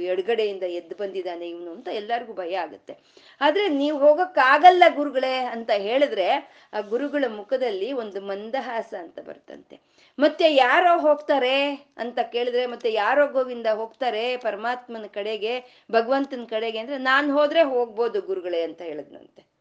ಎಡಗಡೆಯಿಂದ ಎದ್ದು ಬಂದಿದ್ದಾನೆ ಇವನು ಅಂತ ಎಲ್ಲರಿಗೂ ಭಯ ಆಗುತ್ತೆ. ಆದ್ರೆ ನೀವು ಹೋಗೋಕ್ಕಾಗಲ್ಲ ಗುರುಗಳೇ ಅಂತ ಹೇಳಿದ್ರೆ, ಆ ಗುರುಗಳ ಮುಖದಲ್ಲಿ ಒಂದು ಮಂದಹಾಸ ಅಂತ ಬರ್ತಂತೆ. ಮತ್ತೆ ಯಾರೋ ಹೋಗ್ತಾರೆ ಅಂತ ಕೇಳಿದ್ರೆ, ಮತ್ತೆ ಯಾರೋ ಗೋವಿಂದ ಹೋಗ್ತಾರೆ ಪರಮಾತ್ಮನ ಕಡೆಗೆ, ಭಗವಂತನ ಕಡೆಗೆ ಅಂದ್ರೆ, ನಾನು ಹೋದ್ರೆ ಹೋಗ್ಬೋದು ಗುರುಗಳೇ ಅಂತ ಹೇಳಿದ್ನಂತೆ.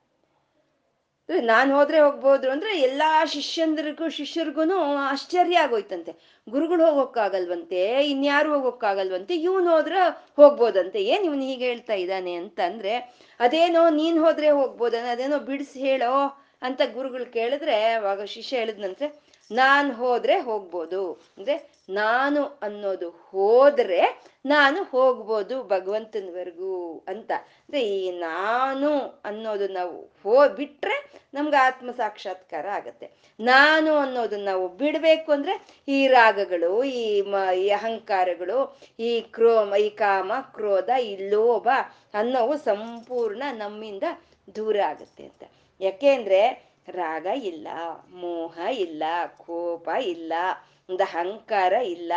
ನಾನು ಹೋದ್ರೆ ಹೋಗ್ಬೋದು. ಅಂದ್ರೆ ಎಲ್ಲಾ ಶಿಷ್ಯಂದ್ರಿಗೂ ಶಿಷ್ಯರಿಗೂ ಆಶ್ಚರ್ಯ ಆಗೋಯ್ತಂತೆ. ಗುರುಗಳು ಹೋಗೋಕ್ಕಾಗಲ್ವಂತೆ, ಇನ್ಯಾರು ಹೋಗೋಕ್ಕಾಗಲ್ವಂತೆ, ಇವನು ಹೋದ್ರೆ ಹೋಗ್ಬೋದಂತೆ. ಏನ್ ಇವನು ಹೀಗೆ ಹೇಳ್ತಾ ಇದ್ದಾನೆ ಅಂತ ಅಂದ್ರೆ ಅದೇನೋ ನೀನ್ ಹೋದ್ರೆ ಹೋಗ್ಬೋದನ್ನ ಅದೇನೋ ಬಿಡಿಸಿ ಹೇಳೋ ಅಂತ ಗುರುಗಳು ಕೇಳಿದ್ರೆ, ಅವಾಗ ಶಿಷ್ಯ ಹೇಳಿದ್ನಂತೆ ನಾನ್ ಹೋದ್ರೆ ಹೋಗ್ಬೋದು. ಅಂದ್ರೆ ನಾನು ಅನ್ನೋದು ಹೋದ್ರೆ ನಾನು ಹೋಗ್ಬೋದು ಭಗವಂತನವರೆಗೂ ಅಂತ. ಅಂದ್ರೆ ಈ ನಾನು ಅನ್ನೋದು ನಾವು ಹೋ ಬಿಟ್ರೆ ನಮ್ಗೆ ಆತ್ಮ ಸಾಕ್ಷಾತ್ಕಾರ ಆಗತ್ತೆ. ನಾನು ಅನ್ನೋದು ನಾವು ಬಿಡ್ಬೇಕು ಅಂದ್ರೆ ಈ ರಾಗಗಳು, ಈ ಮ, ಈ ಅಹಂಕಾರಗಳು, ಈ ಕ್ರೋ ಈ ಕಾಮ, ಕ್ರೋಧ, ಈ ಲೋಭ ಅನ್ನೋವು ಸಂಪೂರ್ಣ ನಮ್ಮಿಂದ ದೂರ ಆಗುತ್ತೆ ಅಂತ. ಯಾಕೆಂದ್ರೆ ರಾಗ ಇಲ್ಲ, ಮೋಹ ಇಲ್ಲ, ಕೋಪ ಇಲ್ಲ ಒಂದು ಅಹಂಕಾರ ಇಲ್ಲ,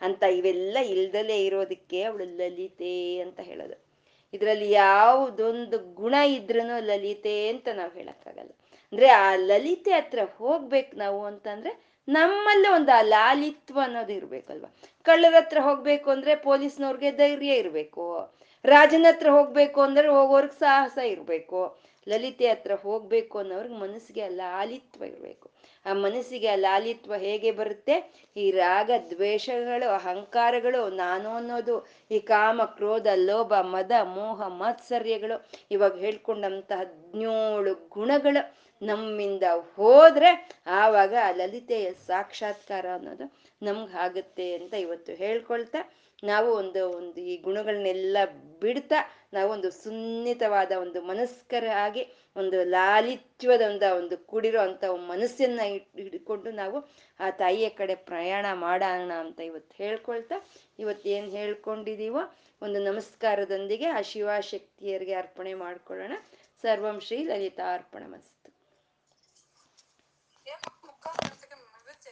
ಅಂತ ಇವೆಲ್ಲ ಇಲ್ದಲೇ ಇರೋದಕ್ಕೆ ಅವಳು ಲಲಿತೆ ಅಂತ ಹೇಳೋದು. ಇದರಲ್ಲಿ ಯಾವುದೊಂದು ಗುಣ ಇದ್ರೂ ಲಲಿತೆ ಅಂತ ನಾವು ಹೇಳಕ್ಕಾಗಲ್ಲ. ಅಂದ್ರೆ ಆ ಲಲಿತೆ ಹತ್ರ ಹೋಗ್ಬೇಕು ನಾವು ಅಂತಂದ್ರೆ ನಮ್ಮಲ್ಲೇ ಒಂದು ಆ ಲಾಲಿತ್ವ ಅನ್ನೋದು ಇರ್ಬೇಕಲ್ವಾ? ಕಳ್ಳರ ಹತ್ರ ಹೋಗ್ಬೇಕು ಅಂದ್ರೆ ಪೊಲೀಸ್ನವ್ರಿಗೆ ಧೈರ್ಯ ಇರ್ಬೇಕು. ರಾಜನ ಹತ್ರ ಹೋಗ್ಬೇಕು ಅಂದ್ರೆ ಹೋಗೋರ್ಗ್ ಸಾಹಸ ಇರ್ಬೇಕು. ಲಲಿತೆ ಹತ್ರ ಹೋಗ್ಬೇಕು ಅನ್ನೋರ್ಗೆ ಮನಸ್ಸಿಗೆ ಲಾಲಿತ್ವ ಇರಬೇಕು. ಆ ಮನಸ್ಸಿಗೆ ಆ ಲಾಲಿತ್ವ ಹೇಗೆ ಬರುತ್ತೆ? ಈ ರಾಗ ದ್ವೇಷಗಳು, ಅಹಂಕಾರಗಳು, ನಾನು ಅನ್ನೋದು, ಈ ಕಾಮ, ಕ್ರೋಧ, ಲೋಭ, ಮದ, ಮೋಹ, ಮಾತ್ಸರ್ಯಗಳು, ಇವಾಗ ಹೇಳ್ಕೊಂಡಂತಹ ಹದಿನೇಳು ಗುಣಗಳು ನಮ್ಮಿಂದ ಹೋದ್ರೆ ಆವಾಗ ಆ ಲಲಿತೆಯ ಸಾಕ್ಷಾತ್ಕಾರ ಅನ್ನೋದು ನಮ್ಗೆ ಆಗುತ್ತೆ ಅಂತ ಇವತ್ತು ಹೇಳ್ಕೊಳ್ತಾ ನಾವು ಒಂದು ಒಂದು ಈ ಗುಣಗಳನ್ನೆಲ್ಲ ಬಿಡ್ತಾ ನಾವೊಂದು ಸುನ್ನಿತವಾದ ಒಂದು ಮನಸ್ಕರ ಆಗಿ ಒಂದು ಲಾಲಿತ್ಯದ ಒಂದು ಕೂಡಿರೋ ಅಂತ ಮನಸ್ಸನ್ನ ಹಿಡ್ಕೊಂಡು ನಾವು ಆ ತಾಯಿಯ ಕಡೆ ಪ್ರಯಾಣ ಮಾಡೋಣ ಅಂತ ಇವತ್ತು ಹೇಳ್ಕೊಳ್ತಾ, ಇವತ್ತು ಏನು ಹೇಳ್ಕೊಂಡಿದೀವೋ ಒಂದು ನಮಸ್ಕಾರದೊಂದಿಗೆ ಆ ಶಿವಶಕ್ತಿಯರಿಗೆ ಅರ್ಪಣೆ ಮಾಡ್ಕೊಳ್ಳೋಣ. ಸರ್ವಂ ಶ್ರೀ ಲಲಿತಾ ಅರ್ಪಣ